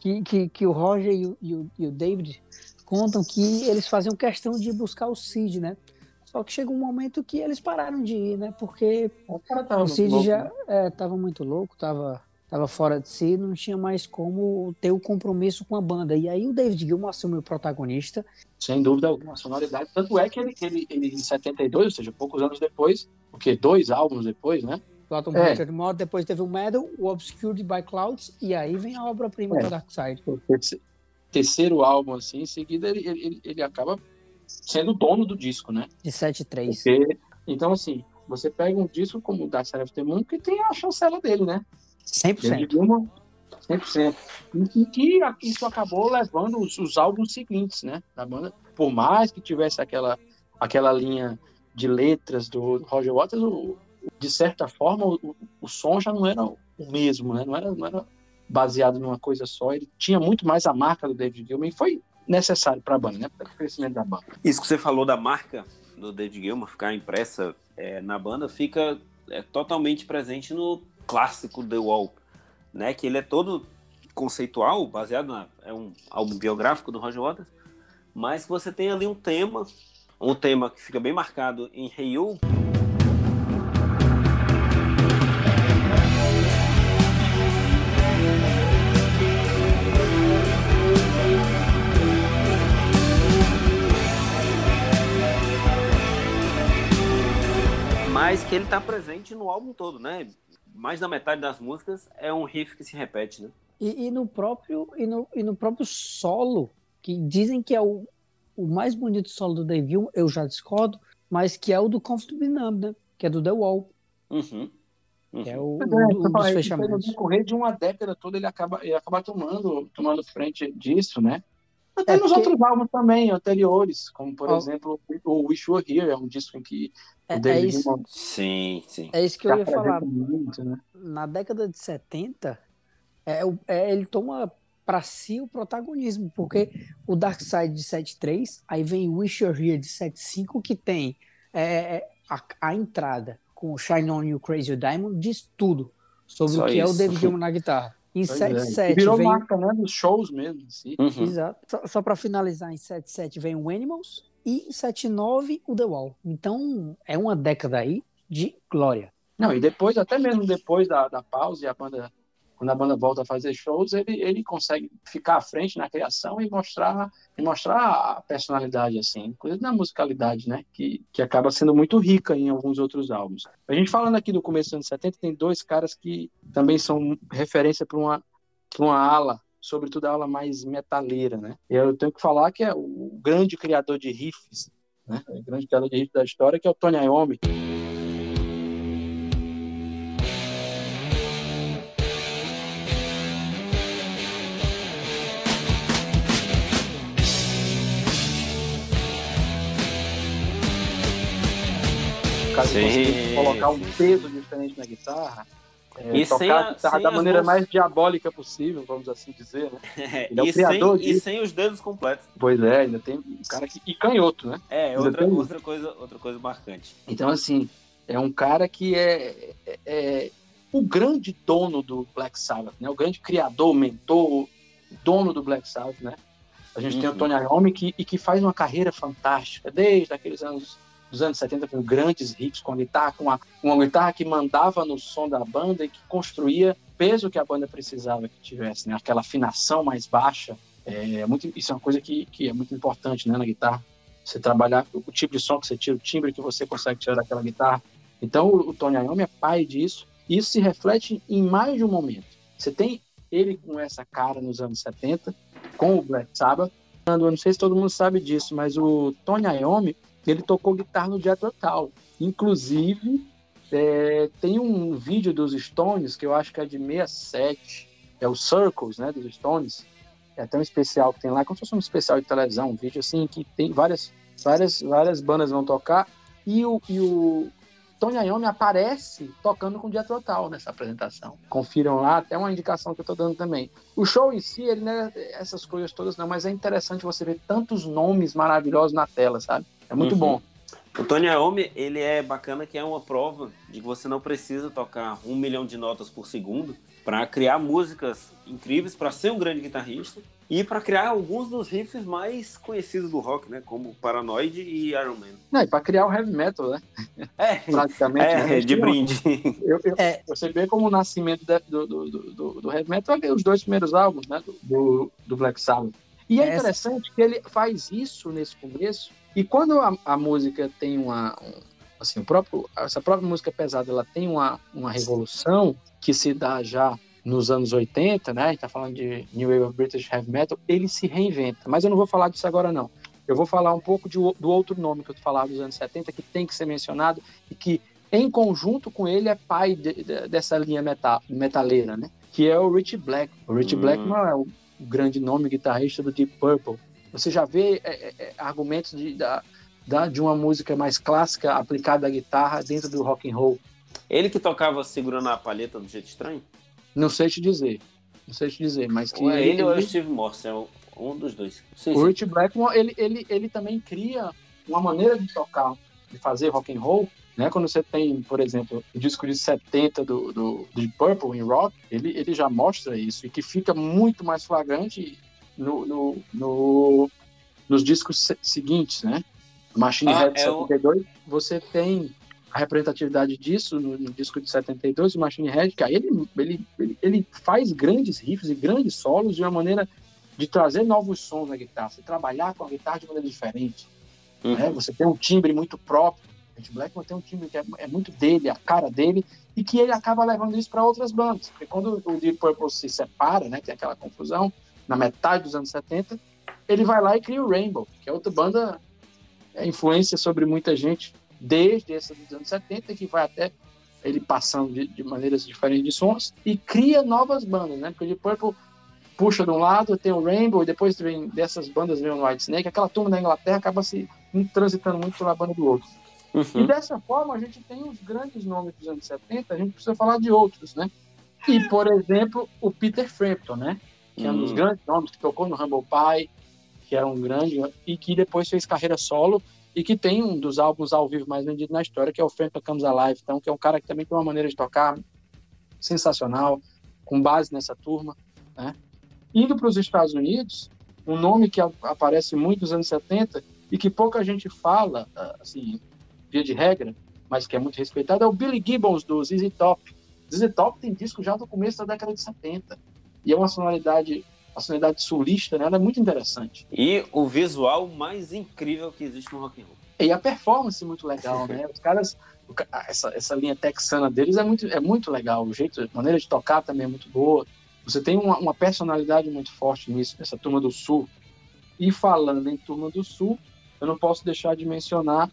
que, que, que o Roger e o, e o, e o David contam que eles faziam questão de buscar o Cid, né? Só que chegou um momento que eles pararam de ir, né? Porque o, o Cid louco, já estava né? é, muito louco, estava estava fora de si, não tinha mais como ter o compromisso com a banda. E aí o David Gilmour assumiu o protagonista. Sem dúvida alguma, sonoridade. Tanto é que ele, ele, ele em 72, ou seja, poucos anos depois, o que dois álbuns depois, né? Platon é. Mod, depois teve o Metal, o Obscured by Clouds, e aí vem a obra-prima é. do Dark Side. Terceiro álbum, assim, em seguida, ele, ele, ele acaba sendo dono do disco, né? De 7.3. Porque, então, assim, você pega um disco como o Dark Side of the Moon, que tem a chancela dele, né? 100%. 100%. E que isso acabou levando os, os, álbuns seguintes, né, da banda. Por mais que tivesse aquela, aquela linha de letras do Roger Waters, o, de certa forma, o, o, som já não era o mesmo, né? Não era, não era baseado numa coisa só. Ele tinha muito mais a marca do David Gilmour e foi necessário para a banda, né? Para o crescimento da banda. Isso que você falou da marca do David Gilmour ficar impressa é, na banda fica é, totalmente presente no clássico The Wall, né? Que ele é todo conceitual, baseado na é um álbum biográfico do Roger Waters, mas você tem ali um tema, um tema que fica bem marcado em Hey You, mas que ele está presente no álbum todo, né? Mais da metade das músicas é um riff que se repete, né? E, e, no próprio e no, e no próprio solo, que dizem que é o, o mais bonito solo do Dave eu já discordo, mas que é o do Comfortable Numb, né? Que é do The Wall. Uhum. Uhum. Que é o, é, um, dos fechamentos. No decorrer de uma década toda, ele acaba, ele acaba tomando, tomando frente disso, né? Até é nos porque... outros álbuns também, anteriores, como por oh. exemplo o Wish You Were Here, é um disco em que é, é isso, sim, sim. É isso que eu ia falar. Muito, né? Na década de 70, é, é, ele toma para si o protagonismo, porque o Dark Side de 7.3, aí vem o Wish You're Here de 7.5, que tem é, é, a, a, entrada com o Shine On You Crazy Diamond, diz tudo sobre Só o que isso. é o David Gilmour na guitarra. Em 7.7 é. Virou vem... marca, né? Dos shows mesmo. Sim. Uhum. Exato. Só, só para finalizar, em 7.7 vem o Animals, e 79 o The Wall. Então é uma década aí de glória. Não, e depois, até mesmo depois da, da pausa e a banda quando a banda volta a fazer shows, ele, ele consegue ficar à frente na criação e mostrar e mostrar a personalidade, assim, inclusive na musicalidade, né, que, que acaba sendo muito rica em alguns outros álbuns. A gente falando aqui do começo dos anos 70, tem dois caras que também são referência para uma, uma ala, sobretudo a ala mais metaleira, né, e eu tenho que falar que é o grande criador de riffs, né, o grande criador de riffs da história, que é o Tony Iommi. Colocar um peso diferente na guitarra. É, e tocar sem a, guitarra da maneira mãos... mais diabólica possível, vamos assim dizer, né? É o e criador sem. E sem os dedos completos. Pois é, ainda tem um cara que... E canhoto, né? É, outra, outra, coisa, outra coisa marcante. Então, assim, é um cara que é, é, é, o grande dono do Black Sabbath, né? O grande criador, mentor, dono do Black Sabbath, né? A gente uhum. tem o uhum. Tony Iommi que, e que faz uma carreira fantástica desde aqueles anos dos anos 70 com grandes hits, com a guitarra, com uma, uma guitarra que mandava no som da banda e que construía o peso que a banda precisava que tivesse, né? aquela afinação mais baixa. É, é, muito, isso é uma coisa que, que é muito importante né, na guitarra. Você trabalhar o tipo de som que você tira, o timbre que você consegue tirar daquela guitarra. Então, o, o Tony Iommi é pai disso. E isso se reflete em mais de um momento. Você tem ele com essa cara nos anos 70, com o Black Sabbath. Eu não sei se todo mundo sabe disso, mas o Tony Iommi ele tocou guitarra no Jethro Tull. Inclusive, é, tem um vídeo dos Stones, que eu acho que é de 67, é o Circles, né, dos Stones. É até um especial que tem lá, como se fosse um especial de televisão, um vídeo assim, que tem várias, várias, várias bandas vão tocar. E o, e o Tony Iommi aparece tocando com o Jethro Tull nessa apresentação. Confiram lá, até uma indicação que eu estou dando também. O show em si, ele não é essas coisas todas não, mas é interessante você ver tantos nomes maravilhosos na tela, sabe? É muito uhum. bom. O Tony Iommi, ele é bacana que é uma prova de que você não precisa tocar um milhão de notas por segundo para criar músicas incríveis, para ser um grande guitarrista e para criar alguns dos riffs mais conhecidos do rock, né? Como Paranoid e Iron Man. Não, e para criar o heavy metal, né? É, praticamente. É, né? de brinde. Eu, eu, é. Você vê como o nascimento do, do, do, do, heavy metal é os dois primeiros álbuns, né? Do, do Black Sabbath. E é interessante que ele faz isso nesse começo e quando a, a música tem uma. Um, assim, o próprio, essa própria música pesada ela tem uma, uma revolução que se dá já nos anos 80, né? A gente tá falando de New Wave of British Heavy Metal, ele se reinventa. Mas eu não vou falar disso agora, não. Eu vou falar um pouco de, do outro nome que eu falava dos anos 70, que tem que ser mencionado e que, em conjunto com ele, é pai de, de, dessa linha metal, metaleira, né? Que é o Rich Black. O Rich hum. Black não é o grande nome guitarrista do Deep Purple, você já vê é, é, é, argumentos de, da, da, de uma música mais clássica aplicada à guitarra dentro do rock and roll. Ele que tocava segurando a palheta do jeito estranho? Não sei te dizer. Não sei te dizer, mas que. Ou é ele, ele ou é o Steve Morse, é um dos dois. Sim, o. Rich Blackmore, ele, ele, ele também cria uma maneira de tocar, de fazer rock and roll, né? Quando você tem, por exemplo, o disco de 70 do, do, do Purple em rock, ele, ele já mostra isso e que fica muito mais flagrante no, no, no, nos discos seguintes, né? Machine ah, Head é 72, o... você tem a representatividade disso no, no, disco de 72, o Machine Head, que aí ele, ele, ele, ele, faz grandes riffs e grandes solos de uma maneira de trazer novos sons na guitarra, você trabalhar com a guitarra de maneira diferente. Né? Uhum. Né? Você tem um timbre muito próprio. Ed Blackman tem um timbre que é, é, muito dele, a cara dele, e que ele acaba levando isso para outras bandas. Porque quando o Deep Purple se separa, né, tem aquela confusão, na metade dos anos 70, ele vai lá e cria o Rainbow, que é outra banda é, influência sobre muita gente desde essa dos anos 70, que vai até ele passando de, de, maneiras diferentes de sons e cria novas bandas, né? Porque o Deep Purple puxa de um lado, tem o Rainbow, e depois vem dessas bandas vem o White Snake, aquela turma da Inglaterra acaba se transitando muito pela banda do outro. Uhum. E dessa forma a gente tem os grandes nomes dos anos 70, a gente precisa falar de outros, né? E, por exemplo, o Peter Frampton, né? que é um dos hum. grandes nomes, que tocou no Humble Pie, que era um grande, e que depois fez carreira solo, e que tem um dos álbuns ao vivo mais vendidos na história, que é o Phantom Comes Alive, então, que é um cara que também tem uma maneira de tocar sensacional, com base nessa turma, né? Indo para os Estados Unidos, um nome que aparece muito nos anos 70 e que pouca gente fala, assim, via de regra, mas que é muito respeitado, é o Billy Gibbons, do ZZ Top, ZZ Top tem disco já do começo da década de 70. E é uma sonoridade, a sonoridade sulista, né? Ela é muito interessante. E o visual mais incrível que existe no rock and roll. E a performance muito legal, né? Os caras, essa, essa linha texana deles é muito, é muito legal. O jeito, a maneira de tocar também é muito boa. Você tem uma, uma personalidade muito forte nisso, essa turma do Sul. E falando em turma do Sul, eu não posso deixar de mencionar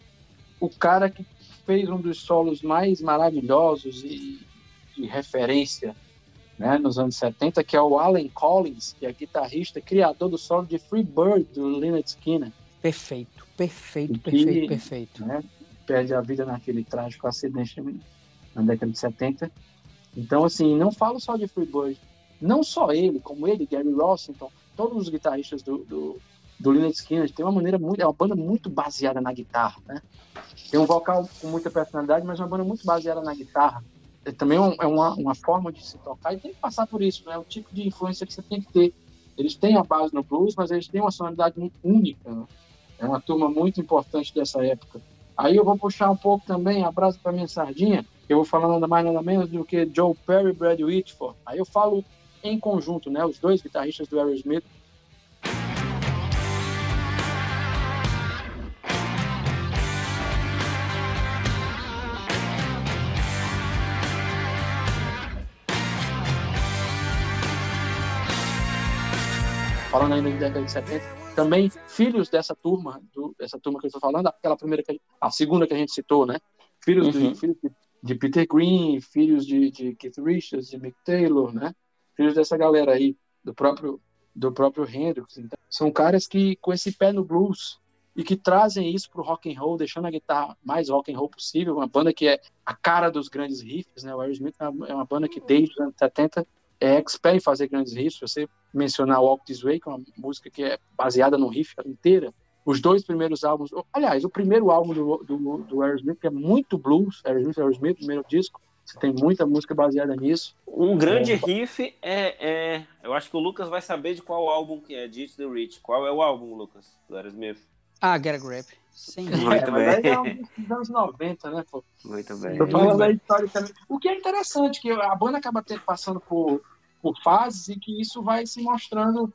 o cara que fez um dos solos mais maravilhosos e de referência né, nos anos 70, que é o Alan Collins, que é guitarrista, criador do solo de Free Bird do Lynyrd Skinner. Perfeito, perfeito, perfeito, perfeito. Né, perde a vida naquele trágico acidente na década de 70. Então, assim, não falo só de Free Bird. Não só ele, como ele, Gary Rossington, todos os guitarristas do, do, do Lynyrd Skinner tem uma maneira muito, é uma banda muito baseada na guitarra, né? Tem um vocal com muita personalidade, mas é uma banda muito baseada na guitarra. É também é uma, uma forma de se tocar e tem que passar por isso, né? O tipo de influência que você tem que ter. Eles têm a base no blues, mas eles têm uma sonoridade única. Né? É uma turma muito importante dessa época. Aí eu vou puxar um pouco também, abraço para minha sardinha, eu vou falando nada mais nada menos do que Joe Perry e Brad Whitford. Aí eu falo em conjunto, né? Os dois guitarristas do Aerosmith falando ainda de década de 70, também filhos dessa turma, do, dessa turma que eu estou falando, aquela primeira, que, a segunda que a gente citou, né? Filhos, uhum. de, filhos de, Peter Green, filhos de, de Keith Richards, de Mick Taylor, né? Filhos dessa galera aí, do próprio do próprio Hendrix. Então, são caras que com esse pé no blues e que trazem isso pro rock and roll, deixando a guitarra mais rock and roll possível, uma banda que é a cara dos grandes riffs, né? O Aerosmith é uma é banda que desde os anos 70 é expert em fazer grandes riffs. Você mencionar Walk This Way, que é uma música que é baseada no riff inteira. Os dois primeiros álbuns, aliás, o primeiro álbum do, do, do Aerosmith, que é muito blues, Aerosmith, Aerosmith, primeiro disco, você tem muita música baseada nisso. Um grande é. riff é, é, Eu acho que o Lucas vai saber de qual álbum que é Ditch the Rich. Qual é o álbum, Lucas, do Aerosmith? Ah, Get a Grip. Sim. Muito é, bem. é um dos anos 90, né, pô? Muito bem. Tô falando da história também. O que é interessante, que a banda acaba passando por por fases e que isso vai se mostrando,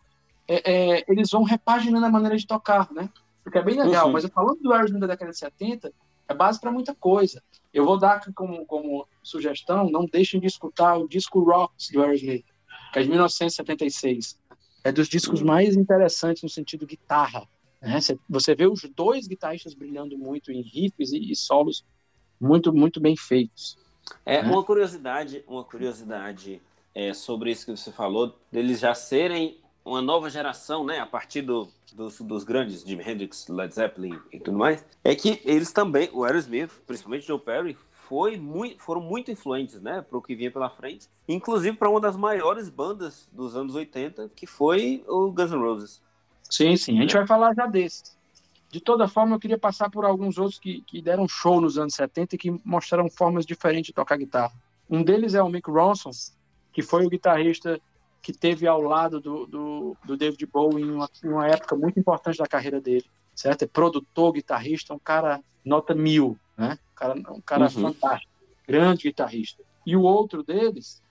é, é, eles vão repaginando a maneira de tocar, né? Porque é bem legal, uhum. mas eu falando do Aerosmith da década de 70, é base para muita coisa. Eu vou dar como, como sugestão, não deixem de escutar o disco Rocks do Aerosmith, que é de 1976. É dos discos mais interessantes no sentido guitarra. Né? Você vê os dois guitarristas brilhando muito em riffs e, e solos muito, muito bem feitos. É né? uma curiosidade, uma curiosidade é, sobre isso que você falou, deles já serem uma nova geração, né, a partir do, dos, dos grandes, Jimi Hendrix, Led Zeppelin e tudo mais, é que eles também, o Aerosmith, principalmente Joe Perry, foi muito, foram muito influentes, né, para o que vinha pela frente, inclusive para uma das maiores bandas dos anos 80, que foi o Guns N' Roses. Sim, sim, a gente vai falar já desses. De toda forma, eu queria passar por alguns outros que, que deram show nos anos 70 e que mostraram formas diferentes de tocar guitarra. Um deles é o Mick Ronson, que foi o guitarrista que teve ao lado do, do, do David Bowie em uma, uma, época muito importante da carreira dele, certo? É produtor, guitarrista, um cara nota mil, né? Um cara, um cara uhum. fantástico, grande guitarrista. E o outro deles,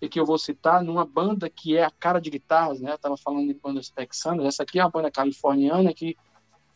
e que eu vou citar, numa banda que é a cara de guitarras, né? Eu tava falando de bandas texanas, essa aqui é uma banda californiana que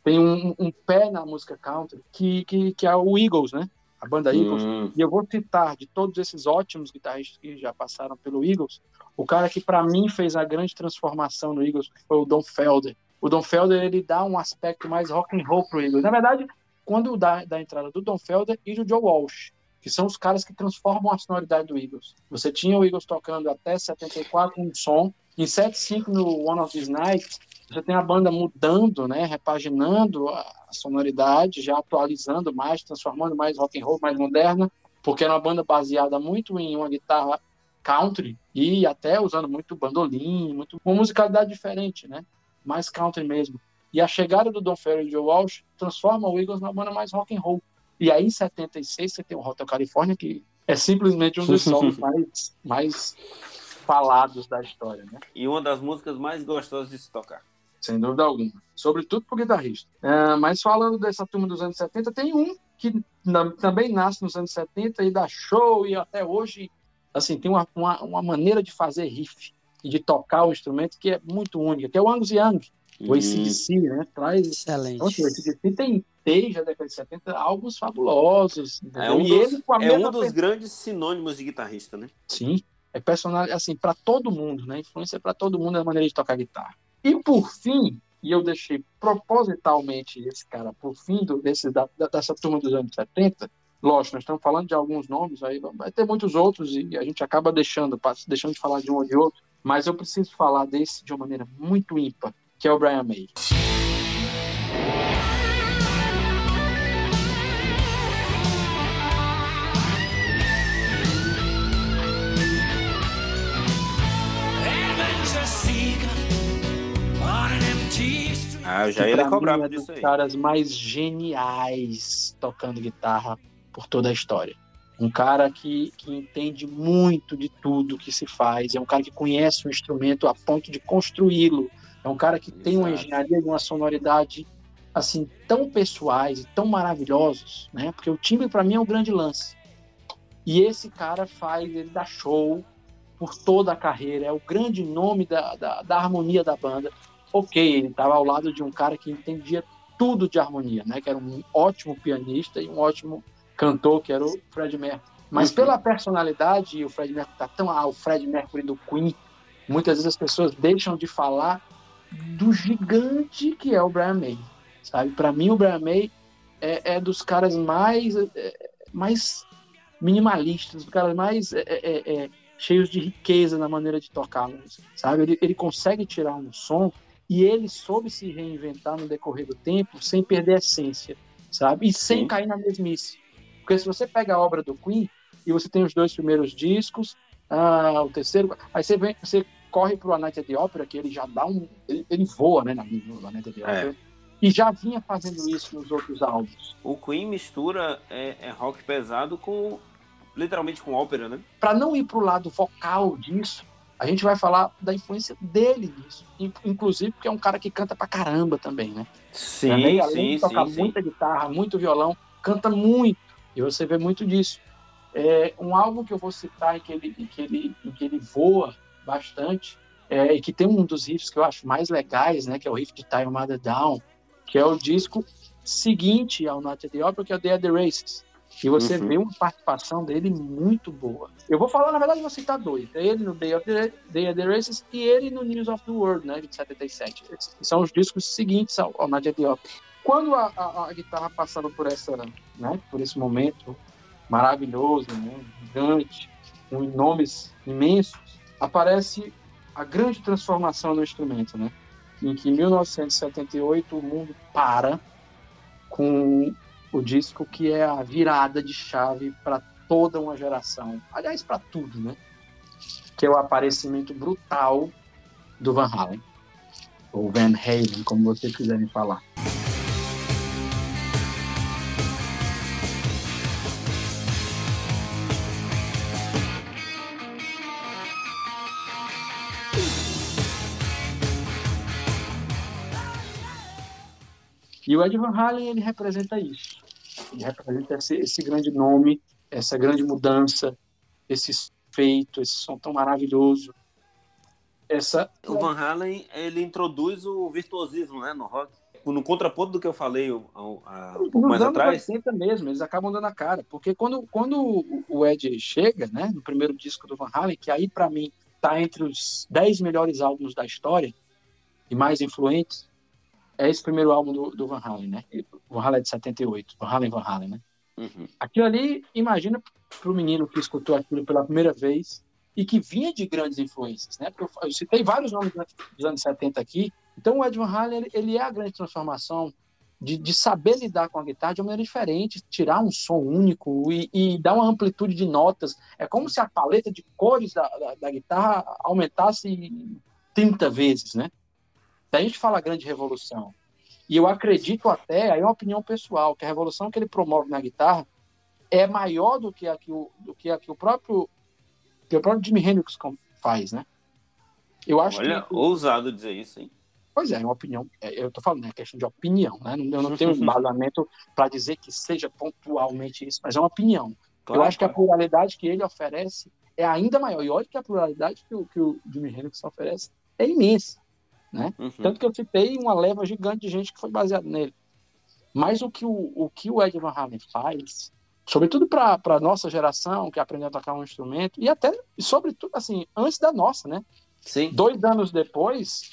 tem um, um pé na música country, que, que, que é o Eagles, né? a banda Eagles. Hum. E eu vou citar de todos esses ótimos guitarristas que já passaram pelo Eagles, o cara que para mim fez a grande transformação no Eagles foi o Don Felder. O Don Felder ele dá um aspecto mais rock and roll pro Eagles. Na verdade, quando dá da entrada do Don Felder e do Joe Walsh, que são os caras que transformam a sonoridade do Eagles. Você tinha o Eagles tocando até 74 um som, em 75 no One of These Nights, você tem a banda mudando, né, repaginando a sonoridade, já atualizando mais, transformando mais rock and roll, mais moderna, porque era uma banda baseada muito em uma guitarra country e até usando muito bandolim, muito uma musicalidade diferente, né? Mais country mesmo. E a chegada do Don Ferry e Joe Walsh transforma o Eagles numa banda mais rock and roll. E aí em 76 você tem o Hotel California que é simplesmente um dos solos mais mais falados da história, né? E uma das músicas mais gostosas de se tocar sem dúvida alguma. Sobretudo por guitarrista. É, mas falando dessa turma dos anos 70, tem um que na, também nasce nos anos 70 e dá show e até hoje assim, tem uma, uma, uma, maneira de fazer riff e de tocar o instrumento que é muito única, que é o Angus Young, o uhum. ACDC, né? Traz. Excelente. Então, assim, o ACDC tem desde a década de 70 álbuns fabulosos. É um, dos, é um dos grandes sinônimos de guitarrista, né? Sim. É personal, assim, para todo mundo, né? Influência para todo mundo a maneira de tocar guitarra. E por fim, e eu deixei propositalmente esse cara por fim do, desse, da, dessa turma dos anos 70, lógico, nós estamos falando de alguns nomes, aí vai ter muitos outros e a gente acaba deixando, deixando de falar de um ou de outro, mas eu preciso falar desse de uma maneira muito ímpar, que é o Brian May. Ah, eu já ia cobrar é disso aí. caras mais geniais tocando guitarra por toda a história. Um cara que, que entende muito de tudo que se faz, é um cara que conhece o instrumento a ponto de construí-lo, é um cara que Exato. tem uma engenharia e uma sonoridade assim tão pessoais e tão maravilhosos, né? Porque o timbre para mim é um grande lance. E esse cara faz, ele dá show por toda a carreira, é o grande nome da, da, da harmonia da banda ok, ele estava ao lado de um cara que entendia tudo de harmonia, né? Que era um ótimo pianista e um ótimo cantor, que era o Fred Mercury. Mas uhum. pela personalidade, e o Fred Mercury tá tão ah, o Fred Mercury do Queen, muitas vezes as pessoas deixam de falar do gigante que é o Brian May, sabe? Para mim o Brian May é, é dos caras mais é, mais minimalistas, dos caras mais é, é, é cheios de riqueza na maneira de tocar, sabe? Ele, ele consegue tirar um som e ele soube se reinventar no decorrer do tempo sem perder a essência, sabe? E sem Sim. cair na mesmice. Porque se você pega a obra do Queen e você tem os dois primeiros discos, ah, o terceiro, aí você vem, você corre pro A Night at the Opera, que ele já dá um, ele, ele voa, né, na, no A Night at the Opera. É. E já vinha fazendo isso nos outros álbuns. O Queen mistura é, é rock pesado com literalmente com ópera, né? Para não ir pro lado vocal disso, a gente vai falar da influência dele nisso. Inclusive porque é um cara que canta pra caramba também, né? Sim, também, além sim, de tocar sim, muita sim. guitarra, muito violão, canta muito. E você vê muito disso. É um álbum que eu vou citar em que ele, em que ele, em que ele voa bastante, é, e que tem um dos riffs que eu acho mais legais, né? Que é o riff de Time Mother Down, que é o disco seguinte ao Not the Opera, que é o The Other Races. E você uhum. vê uma participação dele muito boa. Eu vou falar, na verdade, vou citar dois. Ele no Day of the, Day of the Races e ele no News of the World, né, de 77. Esses são os discos seguintes ao, ao Nadia Diop. Quando a, a, a, guitarra passava por essa, né, por esse momento maravilhoso, né, gigante, com nomes imensos, aparece a grande transformação no instrumento, né? Em que em 1978 o mundo para com o disco que é a virada de chave para toda uma geração. Aliás, para tudo, né? Que é o aparecimento brutal do Van Halen. Ou Van Halen, como vocês quiserem falar. E o Ed Van Halen, ele representa isso. Ele representa esse, esse grande nome, essa grande mudança, esse feito, esse som tão maravilhoso. Essa... O Van Halen, ele introduz o virtuosismo né, no rock. No contraponto do que eu falei há, mais atrás. mesmo, eles acabam dando a cara. Porque quando, quando o Ed chega, né, no primeiro disco do Van Halen, que aí para mim tá entre os 10 melhores álbuns da história e mais influentes, é esse primeiro álbum do, do Van Halen, né? Van Halen é de 78, Van Halen, Van Halen, né? Uhum. Aquilo ali, imagina para o menino que escutou aquilo pela primeira vez e que vinha de grandes influências, né? Porque eu, eu citei vários nomes dos anos 70 aqui. Então, o Ed Van Halen, ele, ele é a grande transformação de, de, saber lidar com a guitarra de uma maneira diferente, tirar um som único e, e, dar uma amplitude de notas. É como se a paleta de cores da, da, da guitarra aumentasse 30 vezes, né? A gente fala grande revolução, e eu acredito até, aí é uma opinião pessoal, que a revolução que ele promove na guitarra é maior do que a que o, do que a que o próprio que o próprio Jimi Hendrix faz, né? Eu acho Olha, que, ousado dizer isso, hein? Pois é, é uma opinião. É, eu tô falando, é questão de opinião, né? Eu não tenho embasamento para dizer que seja pontualmente isso, mas é uma opinião. Claro, eu acho claro. que a pluralidade que ele oferece é ainda maior. E olha que a pluralidade que o, que o Jimi Hendrix oferece é imensa. Né? Uhum. Tanto que eu citei uma leva gigante de gente que foi baseado nele. Mas o que o, o, que o Ed Van Halen faz, sobretudo para a nossa geração, que aprendeu a tocar um instrumento, e até, e sobretudo, assim, antes da nossa, né? Sim. Dois anos depois,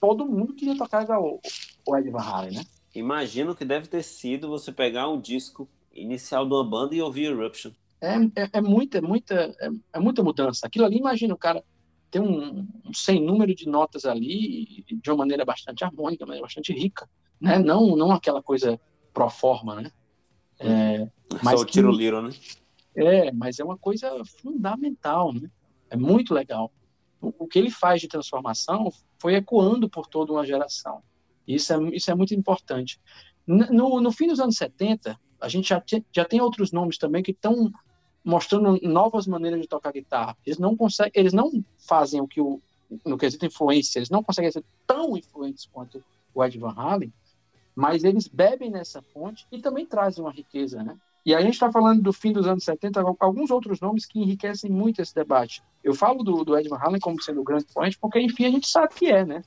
todo mundo queria tocar igual o, Ed Van Halen, né? Imagino que deve ter sido você pegar um disco inicial de uma banda e ouvir Eruption. É, é, é muita, é muita, é, é, muita mudança. Aquilo ali, imagina o cara ter um, um sem número de notas ali de uma maneira bastante harmônica, mas bastante rica, né? Não, não aquela coisa pro forma, né? É, mas Só o tiro liro, né? É, mas é uma coisa fundamental, né? É muito legal. O, o, que ele faz de transformação foi ecoando por toda uma geração. Isso é, isso é muito importante. No, no fim dos anos 70, a gente já, já tem outros nomes também que estão mostrando novas maneiras de tocar guitarra. Eles não conseguem, eles não fazem o que o no quesito influência, eles não conseguem ser tão influentes quanto o Ed Van Halen, mas eles bebem nessa fonte e também trazem uma riqueza, né? E a gente está falando do fim dos anos 70, alguns outros nomes que enriquecem muito esse debate. Eu falo do, do Ed Van Halen como sendo o grande expoente, porque, enfim, a gente sabe que é, né?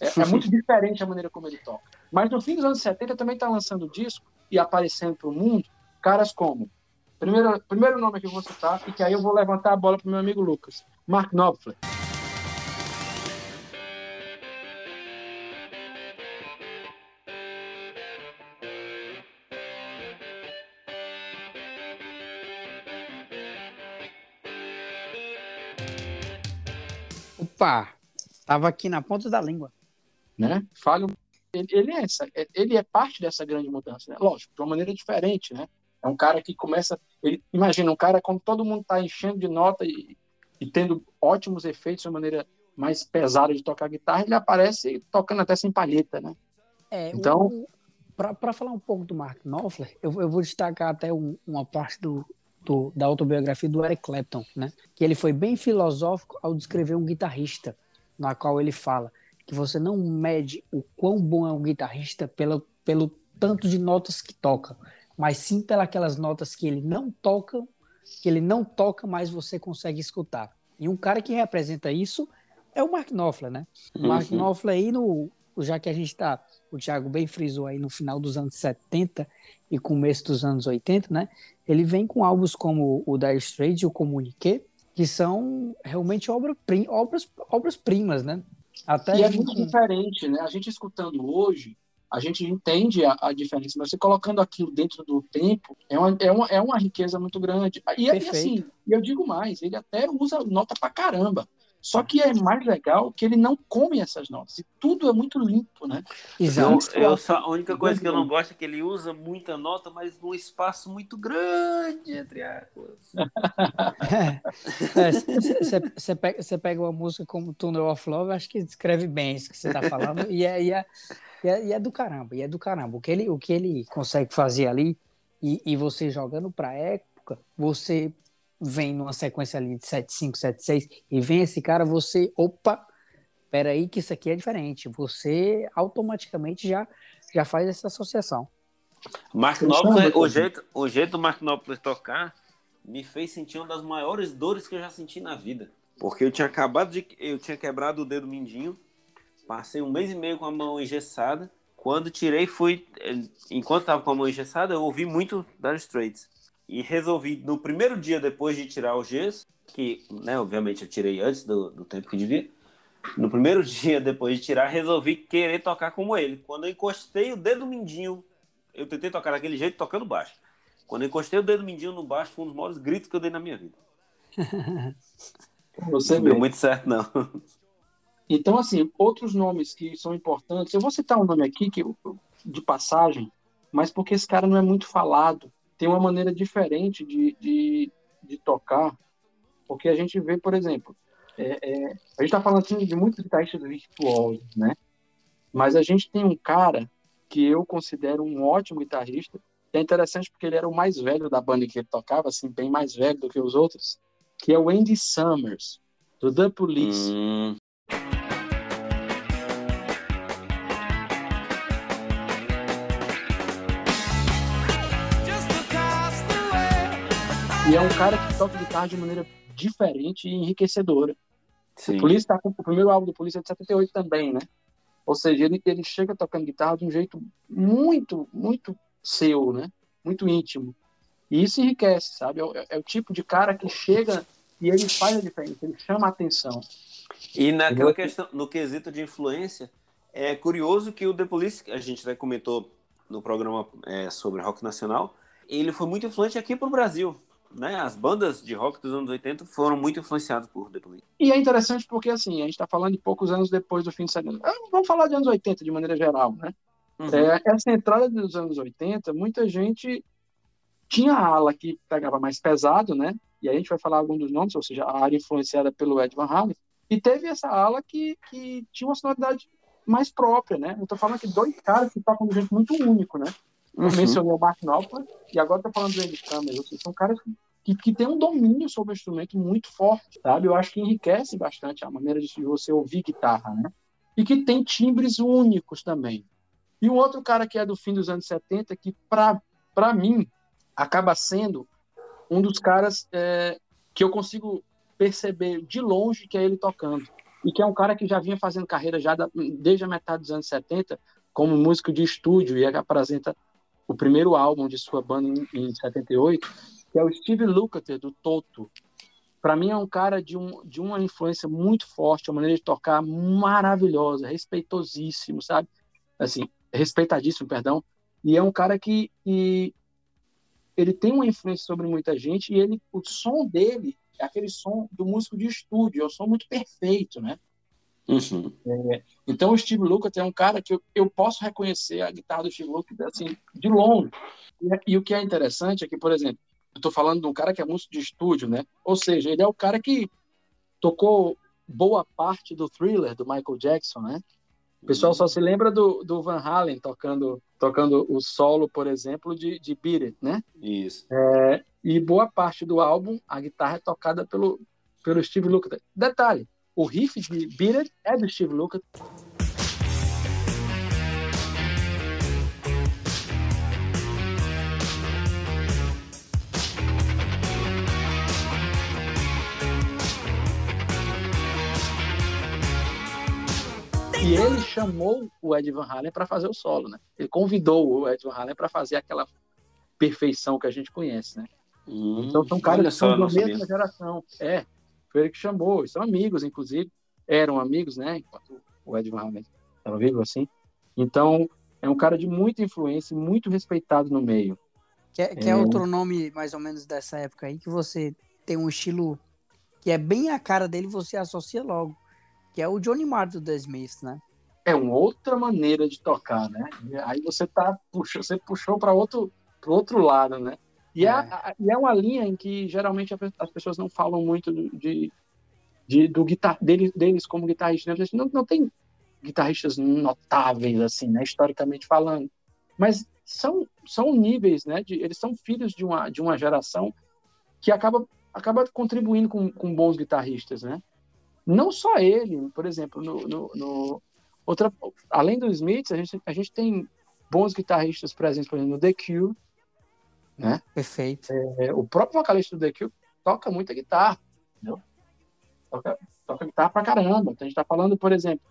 É, é muito diferente a maneira como ele toca. Mas no fim dos anos 70 também está lançando disco e aparecendo para o mundo caras como Primeiro, primeiro nome que eu vou citar, e que aí eu vou levantar a bola para o meu amigo Lucas. Mark Knopfler. Opa! Tava aqui na ponta da língua. Né? Fale ele, ele, é essa, ele é parte dessa grande mudança, né? Lógico, de uma maneira diferente, né? É um cara que começa. Ele, imagina, um cara quando todo mundo está enchendo de nota e, e tendo ótimos efeitos de uma maneira mais pesada de tocar guitarra, ele aparece tocando até sem palheta, né? É, então. Para falar um pouco do Mark Knopfler, eu, eu vou destacar até um, uma parte do, do, da autobiografia do Eric Clapton, né? Que ele foi bem filosófico ao descrever um guitarrista, na qual ele fala que você não mede o quão bom é um guitarrista pelo, pelo tanto de notas que toca, mas sim pelas notas que ele não toca, que ele não toca, mas você consegue escutar. E um cara que representa isso é o Mark Knopfler, né? O uhum. Mark Knopfler aí no já que a gente está, o Thiago bem frisou aí no final dos anos 70 e começo dos anos 80, né? Ele vem com álbuns como o Dire Straits e o Comuniqué, que são realmente obra, obras, obras primas, né? Até e é muito com... diferente, né? A gente escutando hoje, a gente entende a, a, diferença, mas você colocando aquilo dentro do tempo é uma, é uma, é uma riqueza muito grande. E, e assim, eu digo mais, ele até usa nota pra caramba. Só que é mais legal que ele não come essas notas. E tudo é muito limpo, né? Exato. Eu, eu só, a única coisa que eu não gosto é que ele usa muita nota, mas num espaço muito grande, entre aspas. Você é, pega, pega uma música como Tunnel of Love, acho que descreve bem isso que você está falando. E é, e, é, e, é, e é do caramba, e é do caramba. O que ele, o que ele consegue fazer ali, e, e você jogando para época, você vem numa sequência ali de 7-5, 7-6, e vem esse cara, você, opa, peraí que isso aqui é diferente. Você automaticamente já, já faz essa associação. Mark Knopfler, o jeito, o jeito do Mark Knopfler tocar me fez sentir uma das maiores dores que eu já senti na vida. Porque eu tinha acabado de. Eu tinha quebrado o dedo mindinho, passei um mês e meio com a mão engessada. Quando tirei, fui. Enquanto estava com a mão engessada, eu ouvi muito Dire Straits e resolvi, no primeiro dia depois de tirar o gesso, que, né, obviamente eu tirei antes do, do tempo que devia, no primeiro dia depois de tirar, resolvi querer tocar como ele. Quando eu encostei o dedo mindinho, eu tentei tocar daquele jeito, tocando baixo. Quando eu encostei o dedo mindinho no baixo, foi um dos maiores gritos que eu dei na minha vida. Você não deu muito certo, não. Então, assim, outros nomes que são importantes, eu vou citar um nome aqui que de passagem, mas porque esse cara não é muito falado tem uma maneira diferente de, de, de tocar, porque a gente vê, por exemplo, é, é, a gente está falando assim, de muitos guitarristas virtuosos, né? Mas a gente tem um cara que eu considero um ótimo guitarrista, é interessante porque ele era o mais velho da banda que ele tocava, assim, bem mais velho do que os outros, que é o Andy Summers, do The Police. Hum. E é um cara que toca guitarra de maneira diferente e enriquecedora. Sim. O, Polícia tá com, o primeiro álbum do Polícia é de 78 também, né? Ou seja, ele, ele chega tocando guitarra de um jeito muito, muito seu, né? Muito íntimo. E isso enriquece, sabe? É, é, o tipo de cara que chega e ele faz a diferença, ele chama a atenção. E naquela questão, no quesito de influência, é curioso que o The Police, a gente até comentou no programa é, sobre rock nacional, ele foi muito influente aqui para o Brasil. Né? As bandas de rock dos anos 80 foram muito influenciadas por The Police. E é interessante porque, assim, a gente está falando de poucos anos depois do fim de semana. Ah, vamos falar de anos 80 de maneira geral, né? Uhum. É, essa entrada dos anos 80, muita gente tinha a ala que pegava mais pesado, né? E a gente vai falar algum dos nomes, ou seja, a área influenciada pelo Ed Van Halen. E teve essa ala que, que tinha uma sonoridade mais própria, né? Eu tô falando aqui dois caras que tocam de um jeito muito único, né? Eu uhum. mencionei o Mark Knopfler e agora tô falando do Andy Cameron. São caras que, que têm um domínio sobre o instrumento muito forte, sabe? Eu acho que enriquece bastante a maneira de você ouvir guitarra, né? E que tem timbres únicos também. E um outro cara que é do fim dos anos 70, que para mim acaba sendo um dos caras é, que eu consigo perceber de longe que é ele tocando. E que é um cara que já vinha fazendo carreira já da, desde a metade dos anos 70 como músico de estúdio e apresenta o primeiro álbum de sua banda em, em 78, que é o Steve Lukather, do Toto. Para mim é um cara de, um, de uma influência muito forte, uma maneira de tocar maravilhosa, respeitosíssimo, sabe? Assim, respeitadíssimo, perdão. E é um cara que, que ele tem uma influência sobre muita gente e ele, o som dele é aquele som do músico de estúdio, é um som muito perfeito, né? Uhum. É, então o Steve Lukather é um cara que eu, eu, posso reconhecer a guitarra do Steve Lukather assim, de longe. E, e, o que é interessante é que, por exemplo, eu estou falando de um cara que é músico de estúdio, né? Ou seja, ele é o cara que tocou boa parte do thriller do Michael Jackson, né? O pessoal só se lembra do, do Van Halen tocando, tocando o solo, por exemplo, de, de Beat It, né? Isso. É, e boa parte do álbum, a guitarra é tocada pelo, pelo Steve Lukather. Detalhe, o riff de Beat It é do Steve Lukather. E ele chamou o Ed Van Halen para fazer o solo, né? Ele convidou o Ed Van Halen para fazer aquela perfeição que a gente conhece, né? Hum, então são caras que são da mesma geração. É, ele que chamou. São amigos, inclusive. Eram amigos, né? Enquanto o Ed Van estava vivo assim. Então, é um cara de muita influência e muito respeitado no meio. Quer, é... outro nome, mais ou menos, dessa época aí, que você tem um estilo que é bem a cara dele, você associa logo que é o Johnny Marr do The Smiths, né? É uma outra maneira de tocar, né? Aí você tá puxou, você puxou para outro pro outro lado, né? E é. É, e é uma linha em que geralmente as pessoas não falam muito de, de do guitar deles, deles como guitarristas. Né? Não, não tem guitarristas notáveis assim, né? Historicamente falando, mas são são níveis, né? De, eles são filhos de uma de uma geração que acaba acaba contribuindo com, com bons guitarristas, né? Não só ele, por exemplo, no, no, no outra, além do Smith, a gente, a gente tem bons guitarristas presentes, por exemplo, no The Cure, né? Perfeito. É, o próprio vocalista do The Cure toca muita guitarra, entendeu? Toca, toca guitarra pra caramba. Então, a gente tá falando, por exemplo,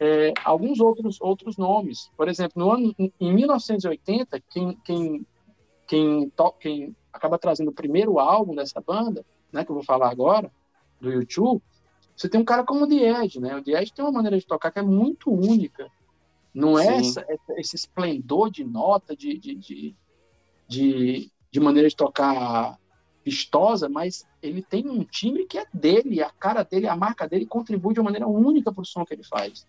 é, alguns outros, outros nomes. Por exemplo, no ano, em 1980, quem, quem, quem, to, quem acaba trazendo o primeiro álbum dessa banda, né, que eu vou falar agora, do YouTube, você tem um cara como o Diez, né? O Diez tem uma maneira de tocar que é muito única. Não é essa, esse esplendor de nota, de, de, de, de, de maneira de tocar vistosa, mas ele tem um timbre que é dele, a cara dele, a marca dele contribui de uma maneira única para o som que ele faz.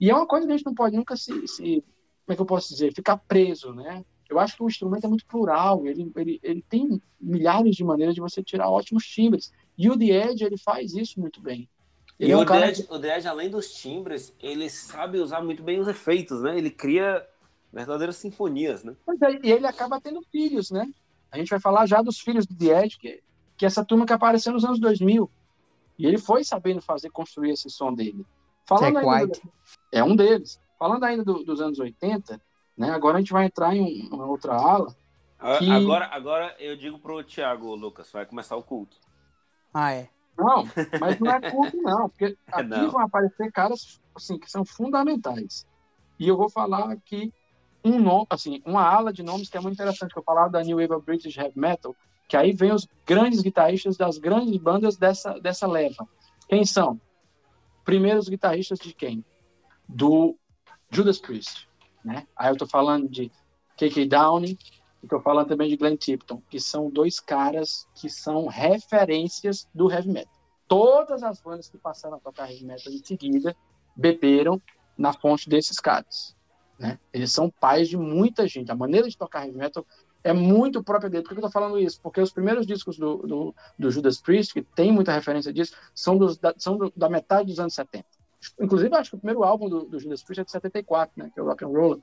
E é uma coisa que a gente não pode nunca se, se, como é que eu posso dizer, ficar preso, né? Eu acho que o instrumento é muito plural, ele, ele, ele tem milhares de maneiras de você tirar ótimos timbres. E o The Edge, ele faz isso muito bem. Ele e é um o, cara... Dead, o Dead, além dos timbres, ele sabe usar muito bem os efeitos, né? Ele cria verdadeiras sinfonias, né? É, e ele acaba tendo filhos, né? A gente vai falar já dos filhos do The Edge, que, que é essa turma que apareceu nos anos 2000. E ele foi sabendo fazer, construir esse som dele. Falando ainda do, é um deles. Falando ainda do, dos anos 80, né? Agora a gente vai entrar em uma outra ala. Que... Agora, agora eu digo pro Thiago, Lucas, vai começar o culto. Ah, é. Não, mas não é culto, não, porque aqui não. vão aparecer caras assim, que são fundamentais. E eu vou falar aqui um nome, assim, uma ala de nomes que é muito interessante, que eu falava da New Wave of British Heavy Metal, que aí vem os grandes guitarristas das grandes bandas dessa, dessa leva. Quem são? Primeiros guitarristas de quem? Do Judas Priest, né? Aí eu tô falando de K.K. Downing, e tô falando também de Glenn Tipton, que são dois caras que são referências do heavy metal. Todas as bandas que passaram a tocar heavy metal em seguida beberam na fonte desses caras. Né? Eles são pais de muita gente. A maneira de tocar heavy metal é muito própria dele. Por que eu estou falando isso? Porque os primeiros discos do, do, do, Judas Priest, que tem muita referência disso, são, dos, da, são do, da metade dos anos 70. Inclusive, acho que o primeiro álbum do, do Judas Priest é de 74, né? que é o Rock and Roll.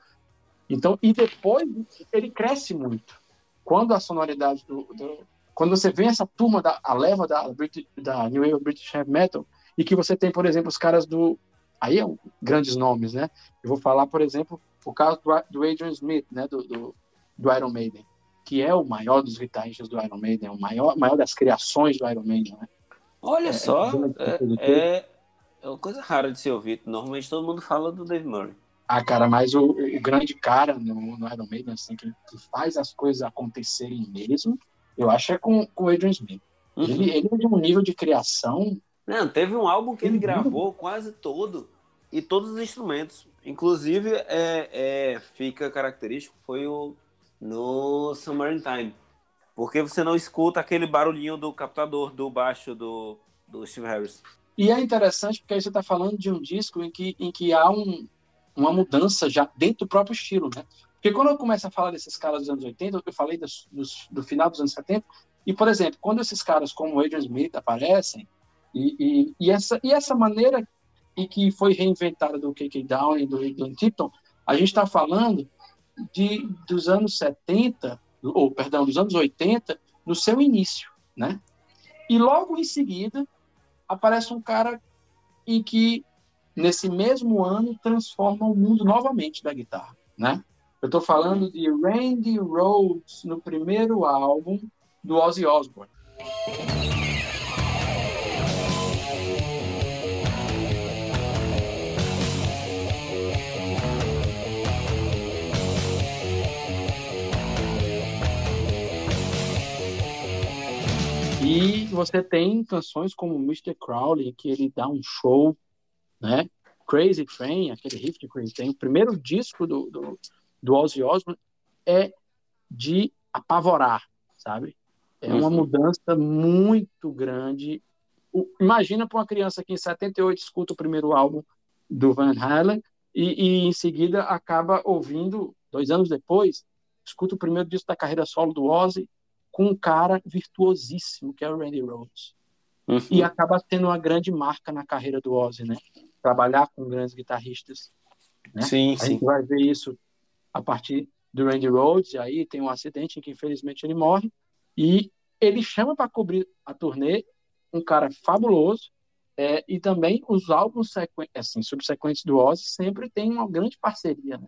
Então, e depois ele cresce muito. Quando a sonoridade do, do quando você vê essa turma da a leva da, da New Wave British Heavy Metal e que você tem, por exemplo, os caras do aí é um, grandes nomes, né? Eu vou falar, por exemplo, o caso do, do Adrian Smith, né? Do, do, do, Iron Maiden, que é o maior dos guitarristas do Iron Maiden, o maior, maior das criações do Iron Maiden, né? Olha é, só, é, é, é, uma coisa rara de se ouvir. Normalmente todo mundo fala do Dave Murray. Ah, cara, mas o, o grande cara no, no, Iron Maiden, assim, que, que, faz as coisas acontecerem mesmo, eu acho é com, com o Adrian Smith. Uhum. Ele, ele é de um nível de criação. Não, teve um álbum que ele gravou quase todo e todos os instrumentos. Inclusive, é, é, fica característico, foi o no Summer in Time. Porque você não escuta aquele barulhinho do captador do baixo do, do Steve Harris. E é interessante porque aí você está falando de um disco em que, em que há um, uma mudança já dentro do próprio estilo, né? Porque quando eu começo a falar desses caras dos anos 80, eu falei dos, dos, do final dos anos 70, e, por exemplo, quando esses caras como Adrian Smith aparecem, e, e, e, essa, e essa maneira em que foi reinventada do K.K. Down e do Glenn Tipton, a gente está falando de, dos anos 70, ou, perdão, dos anos 80, no seu início, né? E logo em seguida, aparece um cara em que nesse mesmo ano, transforma o mundo novamente da guitarra, né? Eu estou falando de Randy Rhoads no primeiro álbum do Ozzy Osbourne. E você tem canções como Mr. Crowley, que ele dá um show né? Crazy Train, aquele riff de Crazy Train, o primeiro disco do, do, do Ozzy Osbourne é de apavorar, sabe? É uma uhum. mudança muito grande. O, imagina para uma criança que em 78 escuta o primeiro álbum do Van Halen e, e, em seguida acaba ouvindo, dois anos depois, escuta o primeiro disco da carreira solo do Ozzy com um cara virtuosíssimo, que é o Randy Rhoads. Uhum. E acaba tendo uma grande marca na carreira do Ozzy, né? trabalhar com grandes guitarristas. Né? Sim, a sim. gente vai ver isso a partir do Randy Rhoads, e aí tem um acidente em que infelizmente ele morre, e ele chama para cobrir a turnê um cara fabuloso, é, e também os álbuns assim, subsequentes do Ozzy sempre tem uma grande parceria, né?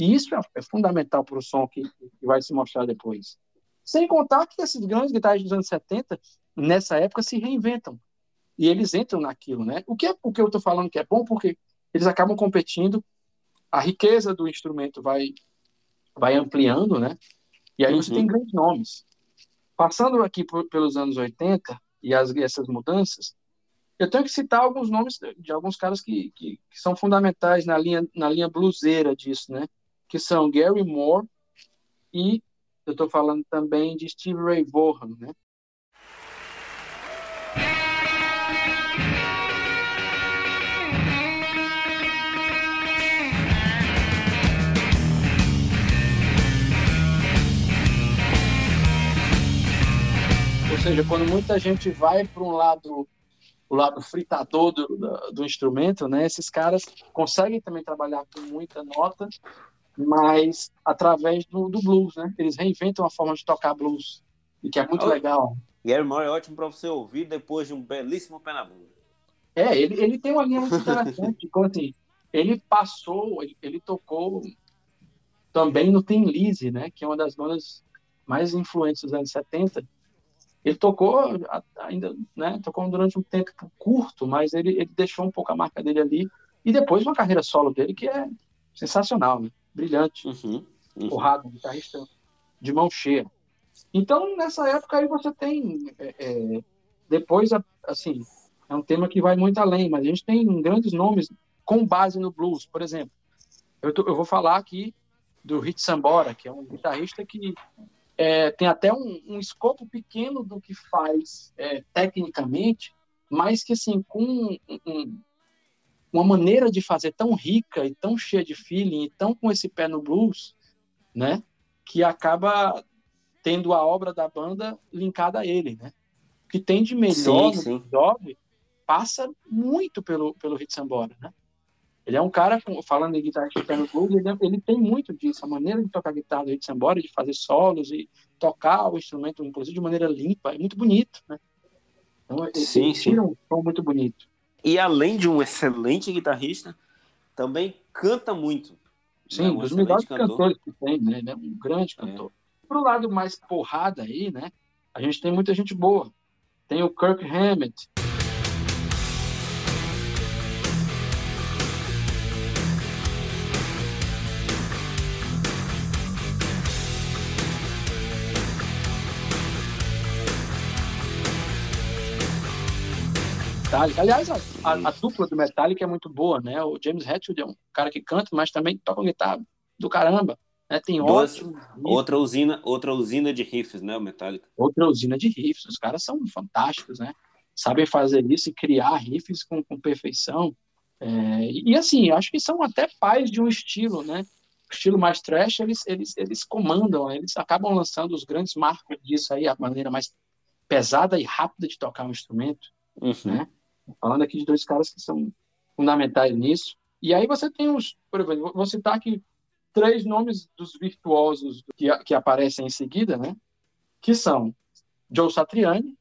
E isso é, é fundamental para o som que, que, vai se mostrar depois. Sem contar que esses grandes guitarristas dos anos 70, nessa época, se reinventam e eles entram naquilo, né? O que é o que eu estou falando que é bom porque eles acabam competindo, a riqueza do instrumento vai vai ampliando, né? E aí uhum. você tem grandes nomes. Passando aqui por, pelos anos 80 e as, essas mudanças, eu tenho que citar alguns nomes de alguns caras que, que, que são fundamentais na linha na linha bluseira disso, né? Que são Gary Moore e eu estou falando também de Steve Ray Vaughan, né? seja, quando muita gente vai para um lado, o lado fritador do, do, do, instrumento, né? Esses caras conseguem também trabalhar com muita nota, mas através do, do blues, né? Eles reinventam a forma de tocar blues, e que é muito oh, legal. Gary Moore é ótimo para você ouvir depois de um belíssimo pé na bunda. É, ele, ele tem uma linha muito interessante, como assim, ele passou, ele, ele tocou também no Tem Lizzy, né? Que é uma das bandas mais influentes dos anos 70, Ele tocou ainda, né? Tocou durante um tempo curto, mas ele, ele deixou um pouco a marca dele ali. E depois uma carreira solo dele que é sensacional, né? Brilhante, uhum, uhum. porrada, guitarrista de mão cheia. Então, nessa época aí você tem, é, é, depois, assim, é um tema que vai muito além, mas a gente tem grandes nomes com base no blues, por exemplo. Eu, tô, eu vou falar aqui do Rich Sambora, que é um guitarrista que é, tem até um, um, escopo pequeno do que faz é, tecnicamente, mas que assim com um, um, uma maneira de fazer tão rica e tão cheia de feeling e tão com esse pé no blues, né, que acaba tendo a obra da banda linkada a ele, né? O que tem de melhor sim, no Dog passa muito pelo pelo Hit Sambora, né? Ele é um cara, falando em guitarra de no blues, ele, é, ele, tem muito disso, a maneira de tocar guitarra do Hit Sambora, de fazer solos e tocar o instrumento, inclusive de maneira limpa, é muito bonito, né? Então, sim, ele sim. um som muito bonito. E além de um excelente guitarrista, também canta muito. Sim, é um dos melhores cantor. cantores que tem, né? Ele é um grande é. cantor. É. Pro lado mais porrada aí, né? A gente tem muita gente boa. Tem o Kirk Hammett, Metallica. Aliás, a, a, a, dupla do Metallica é muito boa, né? O James Hetfield é um cara que canta, mas também toca guitarra do caramba. Né? Tem Duas, outra usina, outra usina de riffs, né? O Metallica. Outra usina de riffs. Os caras são fantásticos, né? Sabem fazer isso e criar riffs com, com perfeição. É, e assim, acho que são até pais de um estilo, né? O estilo mais trash, eles, eles, eles comandam, eles acabam lançando os grandes marcos disso aí, a maneira mais pesada e rápida de tocar um instrumento. Uhum. Né? Falando aqui de dois caras que são fundamentais nisso. E aí você tem os, por exemplo, vou citar aqui três nomes dos virtuosos que, que aparecem em seguida, né? Que são Joe Satriani,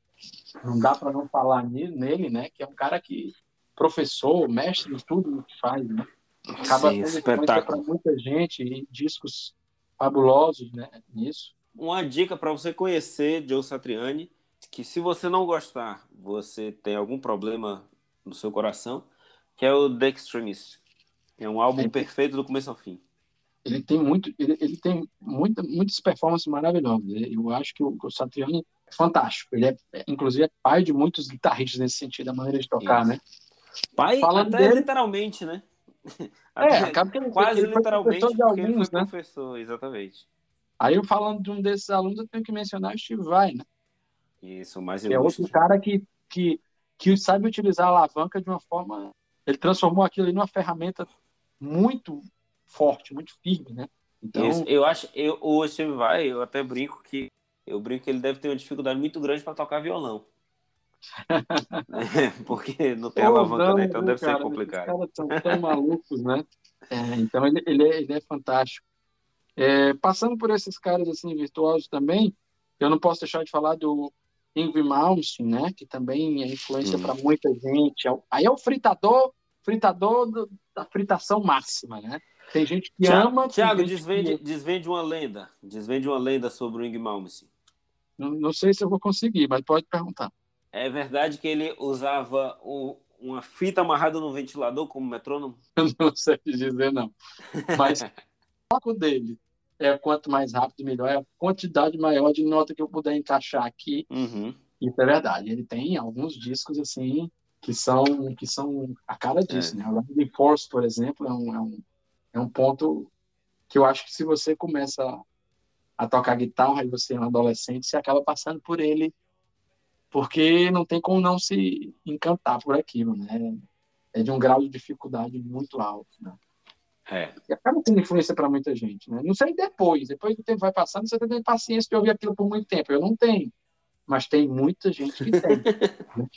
não dá para não falar nele, né? Que é um cara que professor, mestre em tudo que faz, né? Acaba Sim, para muita gente e discos fabulosos, né? Nisso. Uma dica para você conhecer Joe Satriani que se você não gostar, você tem algum problema no seu coração, que é o The Extremist. É um álbum é. perfeito do começo ao fim. Ele tem muito, ele, ele tem muita, muitas performances maravilhosas. Eu acho que o, o Satriani é fantástico. Ele é, é, inclusive, é pai de muitos guitarristas nesse sentido, a maneira de tocar, Isso. né? Pai, Falando até dele, literalmente, né? Até, é, acaba que ele, quase ele literalmente, de alguns, ele foi né? professor, exatamente. Aí eu falando de um desses alunos, eu tenho que mencionar o Steve Vai, né? Isso, mais É outro cara que, que, que sabe utilizar a alavanca de uma forma. Ele transformou aquilo em uma ferramenta muito forte, muito firme, né? Então, Isso, eu acho, eu, o Steve Vai, eu até brinco que eu brinco que ele deve ter uma dificuldade muito grande para tocar violão. Porque não tem alavanca, não, né? Então deve cara, ser complicado. Os caras são tão malucos, né? É, então ele, ele, é, ele é fantástico. É, passando por esses caras assim virtuosos também, eu não posso deixar de falar do Ingrid Malmsteen, né? Que também é influência para muita gente. Aí é o fritador, fritador do, da fritação máxima, né? Tem gente que Tiago, ama. Tiago, desvende, que... desvende uma lenda. Desvende uma lenda sobre o Ingrid Malmsteen. Não, não, sei se eu vou conseguir, mas pode perguntar. É verdade que ele usava o, uma fita amarrada no ventilador como metrônomo? Eu não sei dizer, não. Mas o foco dele é quanto mais rápido, melhor. É a quantidade maior de nota que eu puder encaixar aqui. Uhum. Isso é verdade. Ele tem alguns discos assim que são que são a cara disso, é. né? O Rising Force, por exemplo, é um, é um, é um ponto que eu acho que se você começa a tocar guitarra e você é um adolescente, você acaba passando por ele porque não tem como não se encantar por aquilo, né? É de um grau de dificuldade muito alto, né? É. E acaba tendo influência para muita gente, né? Não sei depois, depois que o tempo vai passando, você tem paciência de ouvir aquilo por muito tempo. Eu não tenho, mas tem muita gente que tem. né?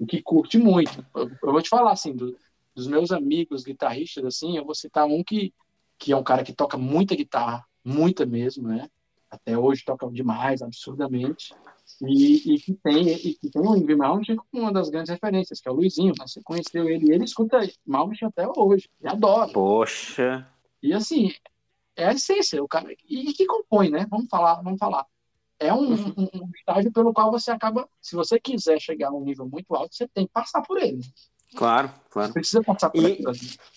E que curte muito. Eu, eu vou te falar, assim, do, dos meus amigos guitarristas, assim, eu vou citar um que, que é um cara que toca muita guitarra, muita mesmo, né? Até hoje toca demais, absurdamente. E, e, que tem e que tem o Ingrid Malmsteen como uma das grandes referências, que é o Luizinho. Né? Você conheceu ele e ele escuta Malmsteen até hoje. E adora. Poxa! E assim, é a essência, o cara. E, e que compõe, né? Vamos falar, vamos falar. é um, um, um, estágio pelo qual você acaba, se você quiser chegar a um nível muito alto, você tem que passar por ele. Claro, claro. Você precisa passar por e,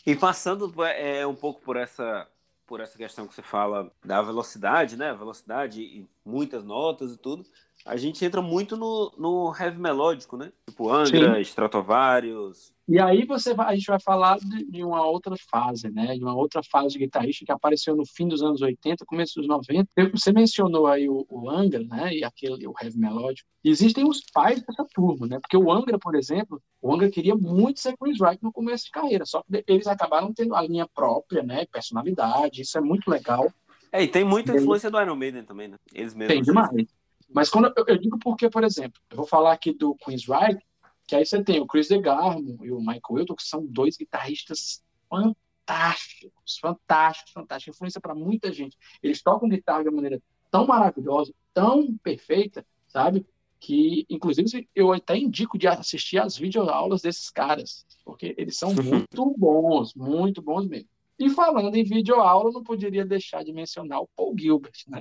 E passando é, um pouco por essa, por essa questão que você fala da velocidade, né? Velocidade e muitas notas e tudo a gente entra muito no, no heavy melódico, né? Tipo Angra, Sim. Stratovarius. E aí você vai, a gente vai falar de, de, uma outra fase, né? De uma outra fase de guitarrista que apareceu no fim dos anos 80, começo dos 90. Você mencionou aí o, o Angra, né? E aquele o heavy melódico. existem os pais dessa turma, né? Porque o Angra, por exemplo, o Angra queria muito ser Chris Wright no começo de carreira, só que eles acabaram tendo a linha própria, né? Personalidade, isso é muito legal. É, e tem muita influência do Iron Maiden também, né? Eles mesmos. Tem demais. Mas quando eu, eu, digo porque, por exemplo, eu vou falar aqui do Queen's Ride, que aí você tem o Chris DeGarmo e o Michael Wilton, que são dois guitarristas fantásticos, fantásticos, fantásticos, influência para muita gente. Eles tocam guitarra de uma maneira tão maravilhosa, tão perfeita, sabe? Que, inclusive, eu até indico de assistir as videoaulas desses caras, porque eles são muito bons, muito bons mesmo. E falando em videoaula, não poderia deixar de mencionar o Paul Gilbert, né?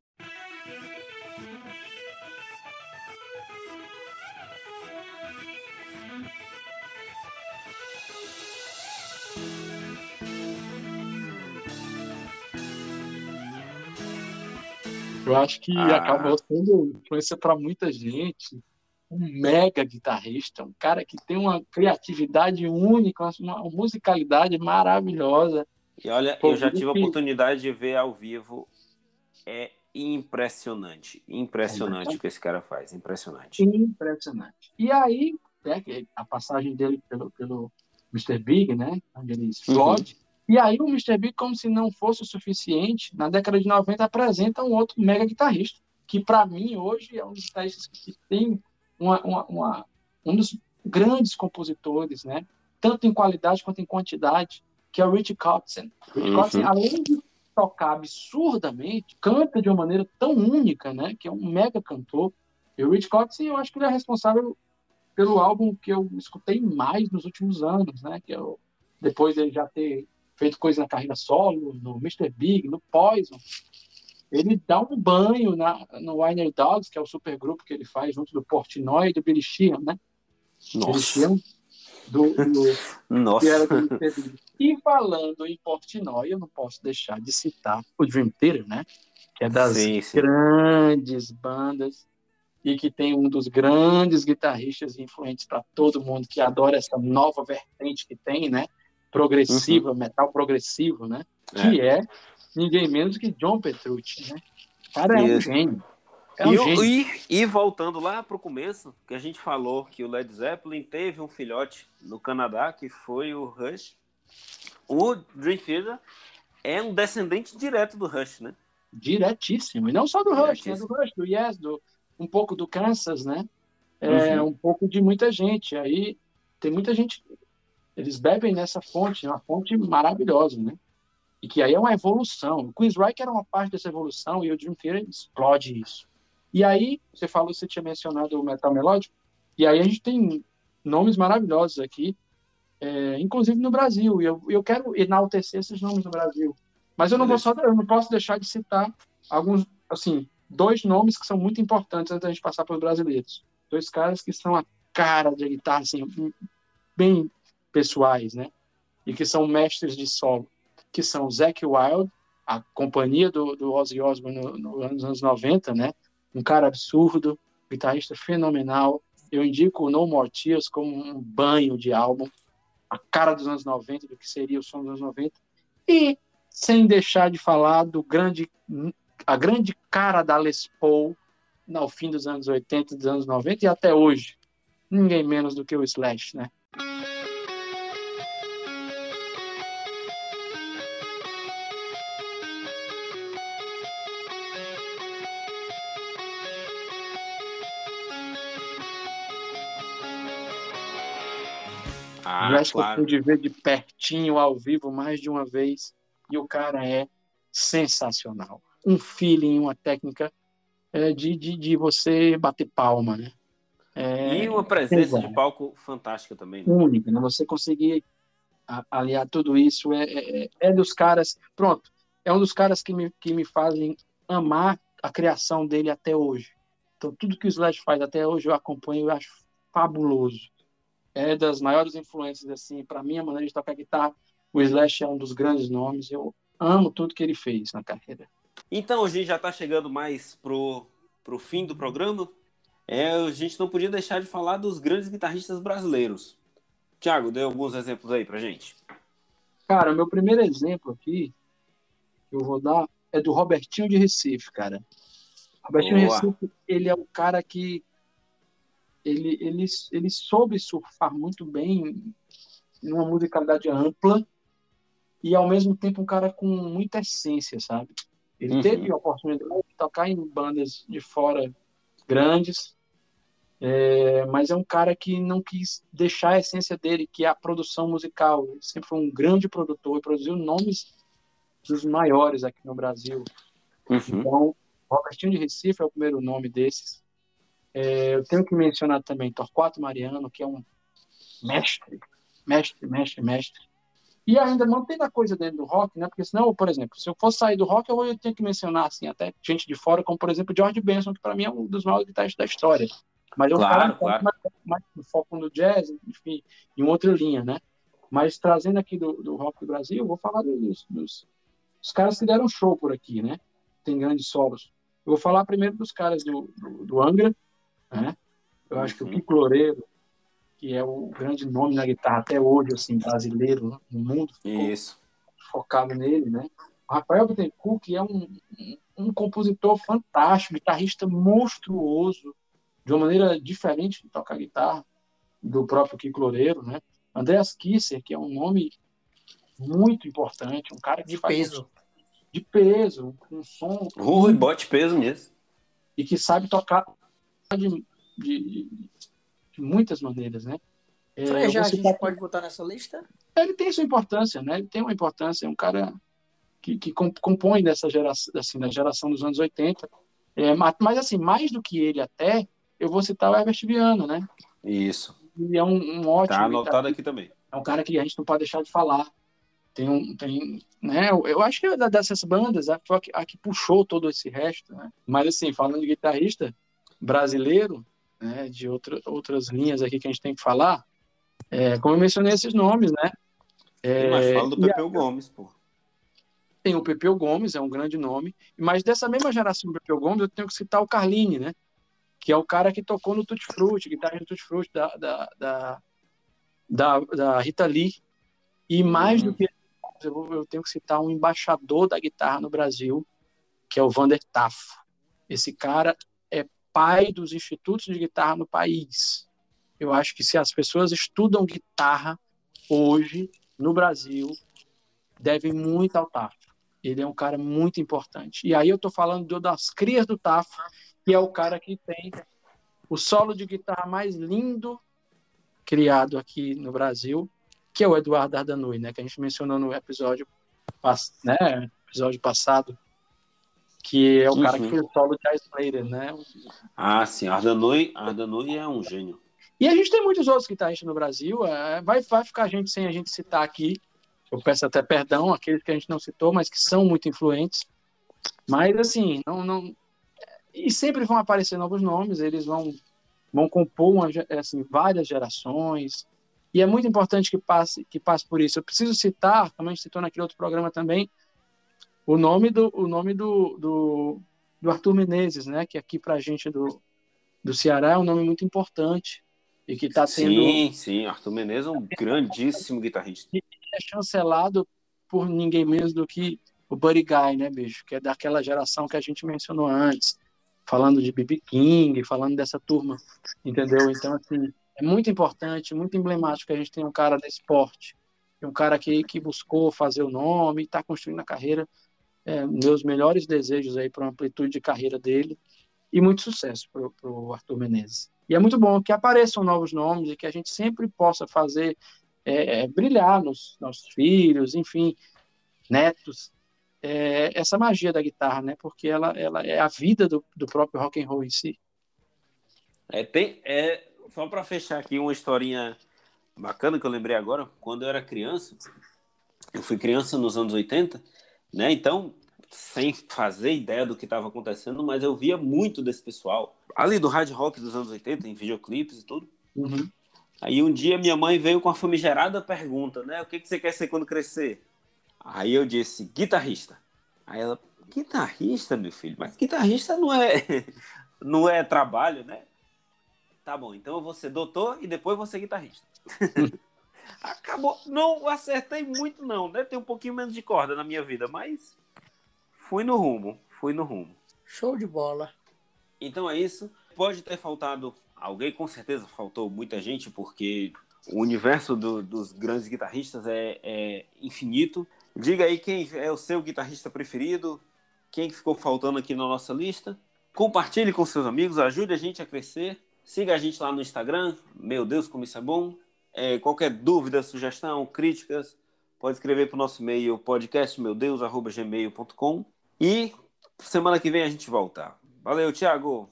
Eu acho que ah. acabou sendo influência para muita gente. Um mega guitarrista, um cara que tem uma criatividade única, uma musicalidade maravilhosa. E olha, Pô, eu já tive a oportunidade de ver ao vivo. É impressionante, impressionante é o que esse cara faz, impressionante. Impressionante. E aí, né, a passagem dele pelo, pelo Mr. Big, né, onde ele explode, uhum. E aí o Mr. Big, como se não fosse o suficiente, na década de 90 apresenta um outro mega guitarrista, que para mim hoje é um dos guitarristas que tem uma, uma, uma, um dos grandes compositores, né? Tanto em qualidade quanto em quantidade, que é o Rich Kotzen. Rich uhum. Kotzen, além de tocar absurdamente, canta de uma maneira tão única, né? Que é um mega cantor. E o Rich Kotzen, eu acho que ele é responsável pelo álbum que eu escutei mais nos últimos anos, né? Que eu, é depois de já ter feito coisa na carreira solo, no Mr. Big, no Poison. Ele dá um banho na, no Winer Dogs, que é o supergrupo que ele faz junto do Portnoy e do Billy Sheehan, né? Nossa. Billy do, do, Nossa. Do e falando em Portnoy, eu não posso deixar de citar o Dream Theater, né? Que é das sim, sim. grandes bandas e que tem um dos grandes guitarristas influentes para todo mundo que adora essa nova vertente que tem, né? Progressiva, uhum. metal progressivo, né? É. Que é ninguém menos que John Petrucci, né? O cara é Isso. um gênio. É um e, gênio. E, e, voltando lá para o começo, que a gente falou que o Led Zeppelin teve um filhote no Canadá, que foi o Rush. O Dream Theater é um descendente direto do Rush, né? Diretíssimo. E não só do Rush, né? Do Rush, do Yes, do, um pouco do Kansas, né? É, uhum. Um pouco de muita gente. Aí tem muita gente eles bebem nessa fonte, uma fonte maravilhosa, né? E que aí é uma evolução. O Queensryche era uma parte dessa evolução e o Dream Theater explode isso. E aí, você falou, você tinha mencionado o metal melódico, e aí a gente tem nomes maravilhosos aqui, é, inclusive no Brasil, e eu, eu quero enaltecer esses nomes no Brasil. Mas eu não, vou só, eu não posso deixar de citar alguns, assim, dois nomes que são muito importantes antes da gente passar para os brasileiros. Dois caras que são a cara de guitarra, assim, bem pessoais, né? E que são mestres de solo, que são Zack Wild, a companhia do, do Ozzy Osbourne no, no, nos anos 90, né? Um cara absurdo, guitarrista fenomenal. Eu indico o No More Tears como um banho de álbum, a cara dos anos 90, do que seria o som dos anos 90. E sem deixar de falar do grande a grande cara da Les Paul no fim dos anos 80, dos anos 90 e até hoje. Ninguém menos do que o Slash, né? Ah, o claro. eu pude ver de pertinho, ao vivo, mais de uma vez. E o cara é sensacional. Um feeling, uma técnica é, de, de, de você bater palma, né? É, e uma presença de palco fantástica também. Né? Única, né? Você conseguir aliar tudo isso é, é, é, dos caras. Pronto, é um dos caras que me, que me fazem amar a criação dele até hoje. Então, tudo que o Slash faz até hoje eu acompanho e acho fabuloso. É das maiores influências, assim, para mim, a maneira de tocar guitarra. O Slash é um dos grandes nomes. Eu amo tudo que ele fez na carreira. Então, a gente já está chegando mais pro, pro fim do programa. É, a gente não podia deixar de falar dos grandes guitarristas brasileiros. Tiago, dê alguns exemplos aí pra gente. Cara, o meu primeiro exemplo aqui que eu vou dar é do Robertinho de Recife, cara. Robertinho Boa. de Recife, ele é um cara que ele, ele, ele soube surfar muito bem numa musicalidade ampla e ao mesmo tempo um cara com muita essência, sabe? Ele uhum. teve a oportunidade de tocar em bandas de fora grandes, é, mas é um cara que não quis deixar a essência dele, que é a produção musical. Ele sempre foi um grande produtor e produziu nomes dos maiores aqui no Brasil. Uhum. Então, Robertinho de Recife é o primeiro nome desses. É, eu tenho que mencionar também Torquato Mariano, que é um mestre, mestre, mestre, mestre. E ainda mantendo a coisa dentro do rock, né? Porque senão, por exemplo, se eu fosse sair do rock, eu tenho que mencionar assim até gente de fora, como por exemplo George Benson, que para mim é um dos maiores guitarristas da história. Mas um claro, claro. mais, mais foco no jazz, enfim, em outra linha, né? Mas trazendo aqui do, do rock do Brasil, eu vou falar dos, dos, dos caras que deram show por aqui, né? Tem grandes solos. Eu vou falar primeiro dos caras do, do, do Angra, né? Eu acho que o uhum. Kiko Loureiro, que é o grande nome na guitarra até hoje, assim, brasileiro no mundo. Isso. Focado nele, né? O Rafael Bittencourt, que é um, um, compositor fantástico, guitarrista monstruoso, de uma maneira diferente de tocar guitarra, do próprio Kiko Loureiro, né? Andreas Kisser, que é um nome muito importante, um cara que de peso. de peso, um som. Rui, bote peso mesmo. E que sabe tocar de, de, de muitas maneiras, né? É, Frejá, a gente tá... pode botar nessa lista? Ele tem sua importância, né? Ele tem uma importância, é um cara que, que compõe dessa geração, assim, da geração dos anos 80. É, mas, assim, mais do que ele até, eu vou citar o Herbert Viana, né? Isso. Ele é um, um ótimo... Tá anotado aqui também. É um cara que a gente não pode deixar de falar. Tem um, tem, né? Eu acho que é dessas bandas a, a que puxou todo esse resto, né? Mas assim, falando de guitarrista brasileiro, né? De outra, outras linhas aqui que a gente tem que falar, é, como eu mencionei esses nomes, né? É, mas fala do Pepeu a, Gomes, pô. Tem o Pepeu Gomes, é um grande nome, mas dessa mesma geração do Pepeu Gomes, eu tenho que citar o Carline, né? Que é o cara que tocou no Tutti Frutti, guitarra do Tutti Frutti da, da, da, da, da Rita Lee. E mais uhum. do que eu, eu tenho que citar um embaixador da guitarra no Brasil, que é o Vander Tafo. Esse cara pai dos institutos de guitarra no país. Eu acho que se as pessoas estudam guitarra hoje no Brasil, devem muito ao Tafo. Ele é um cara muito importante. E aí eu estou falando das crias do Tafo, que é o cara que tem o solo de guitarra mais lindo criado aqui no Brasil, que é o Eduardo Ardanui, né, que a gente mencionou no episódio, né, episódio passado, que é o uhum. cara que fez o solo de Ice Slater, né? Ah, sim, Ardanui, Ardanui é um gênio. E a gente tem muitos outros guitarristas no Brasil, é, vai, vai ficar gente sem a gente citar aqui, eu peço até perdão, aqueles que a gente não citou, mas que são muito influentes, mas assim, não, não, e sempre vão aparecer novos nomes, eles vão vão compor uma, assim, várias gerações, e é muito importante que passe, que passe por isso. Eu preciso citar, como a gente citou naquele outro programa também, o nome do, o nome do, do, do Arthur Menezes, né? Que aqui para a gente do, do Ceará é um nome muito importante e que está tendo. Sim, sim, Arthur Menezes é um grandíssimo guitarrista. E é chancelado por ninguém menos do que o Buddy Guy, né, bicho? Que é daquela geração que a gente mencionou antes, falando de B.B. King, falando dessa turma, entendeu? Então, assim, é muito importante, muito emblemático que a gente tenha um cara desse porte, um cara que, que buscou fazer o nome, está construindo a carreira. É, meus melhores desejos aí para uma amplitude de carreira dele e muito sucesso para o Arthur Menezes. E é muito bom que apareçam novos nomes e que a gente sempre possa fazer é, é, brilhar nos nossos filhos, enfim, netos, é, essa magia da guitarra, né? Porque ela, ela é a vida do, do próprio rock and roll em si. É, tem, é, só para fechar aqui uma historinha bacana que eu lembrei agora, quando eu era criança, eu fui criança nos anos 80, né? Então, sem fazer ideia do que estava acontecendo, mas eu via muito desse pessoal. ali do hard rock dos anos 80, em videoclipes e tudo. Uhum. Aí um dia minha mãe veio com a famigerada pergunta, né? O que, que você quer ser quando crescer? Aí eu disse, guitarrista. Aí ela, guitarrista, meu filho? Mas guitarrista não é, não é trabalho, né? Tá bom, então eu vou ser doutor e depois vou ser guitarrista. Acabou. Não acertei muito, não, né? Tem um pouquinho menos de corda na minha vida, mas fui no rumo, fui no rumo. Show de bola. Então é isso. Pode ter faltado alguém, com certeza faltou muita gente, porque o universo do, dos grandes guitarristas é, é, infinito. Diga aí quem é o seu guitarrista preferido, quem ficou faltando aqui na nossa lista. Compartilhe com seus amigos, ajude a gente a crescer. Siga a gente lá no Instagram. Meu Deus, como isso é bom. É, qualquer dúvida, sugestão, críticas, pode escrever para o nosso e-mail podcastmeudeus.gmail.com e semana que vem a gente volta. Valeu, Thiago.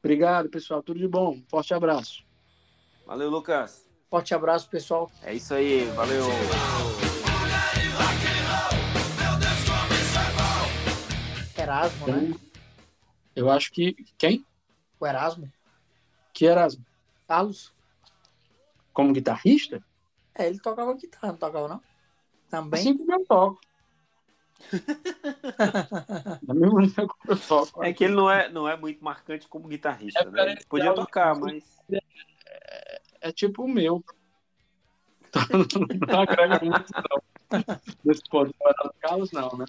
Obrigado, pessoal. Tudo de bom. Forte abraço. Valeu, Lucas. Forte abraço, pessoal. É isso aí. Valeu. Erasmo, né? Eu acho que. Quem? O Erasmo. Que Erasmo? Carlos. Como guitarrista? É, ele tocava guitarra, não tocava, não? Também. Assim como eu toco. Eu. É que ele não é, não é muito marcante como guitarrista, É, né? Ele podia tocar, mas. É tipo o meu. Não agrega muito, não. Nesse ponto, o Carlos, não, né?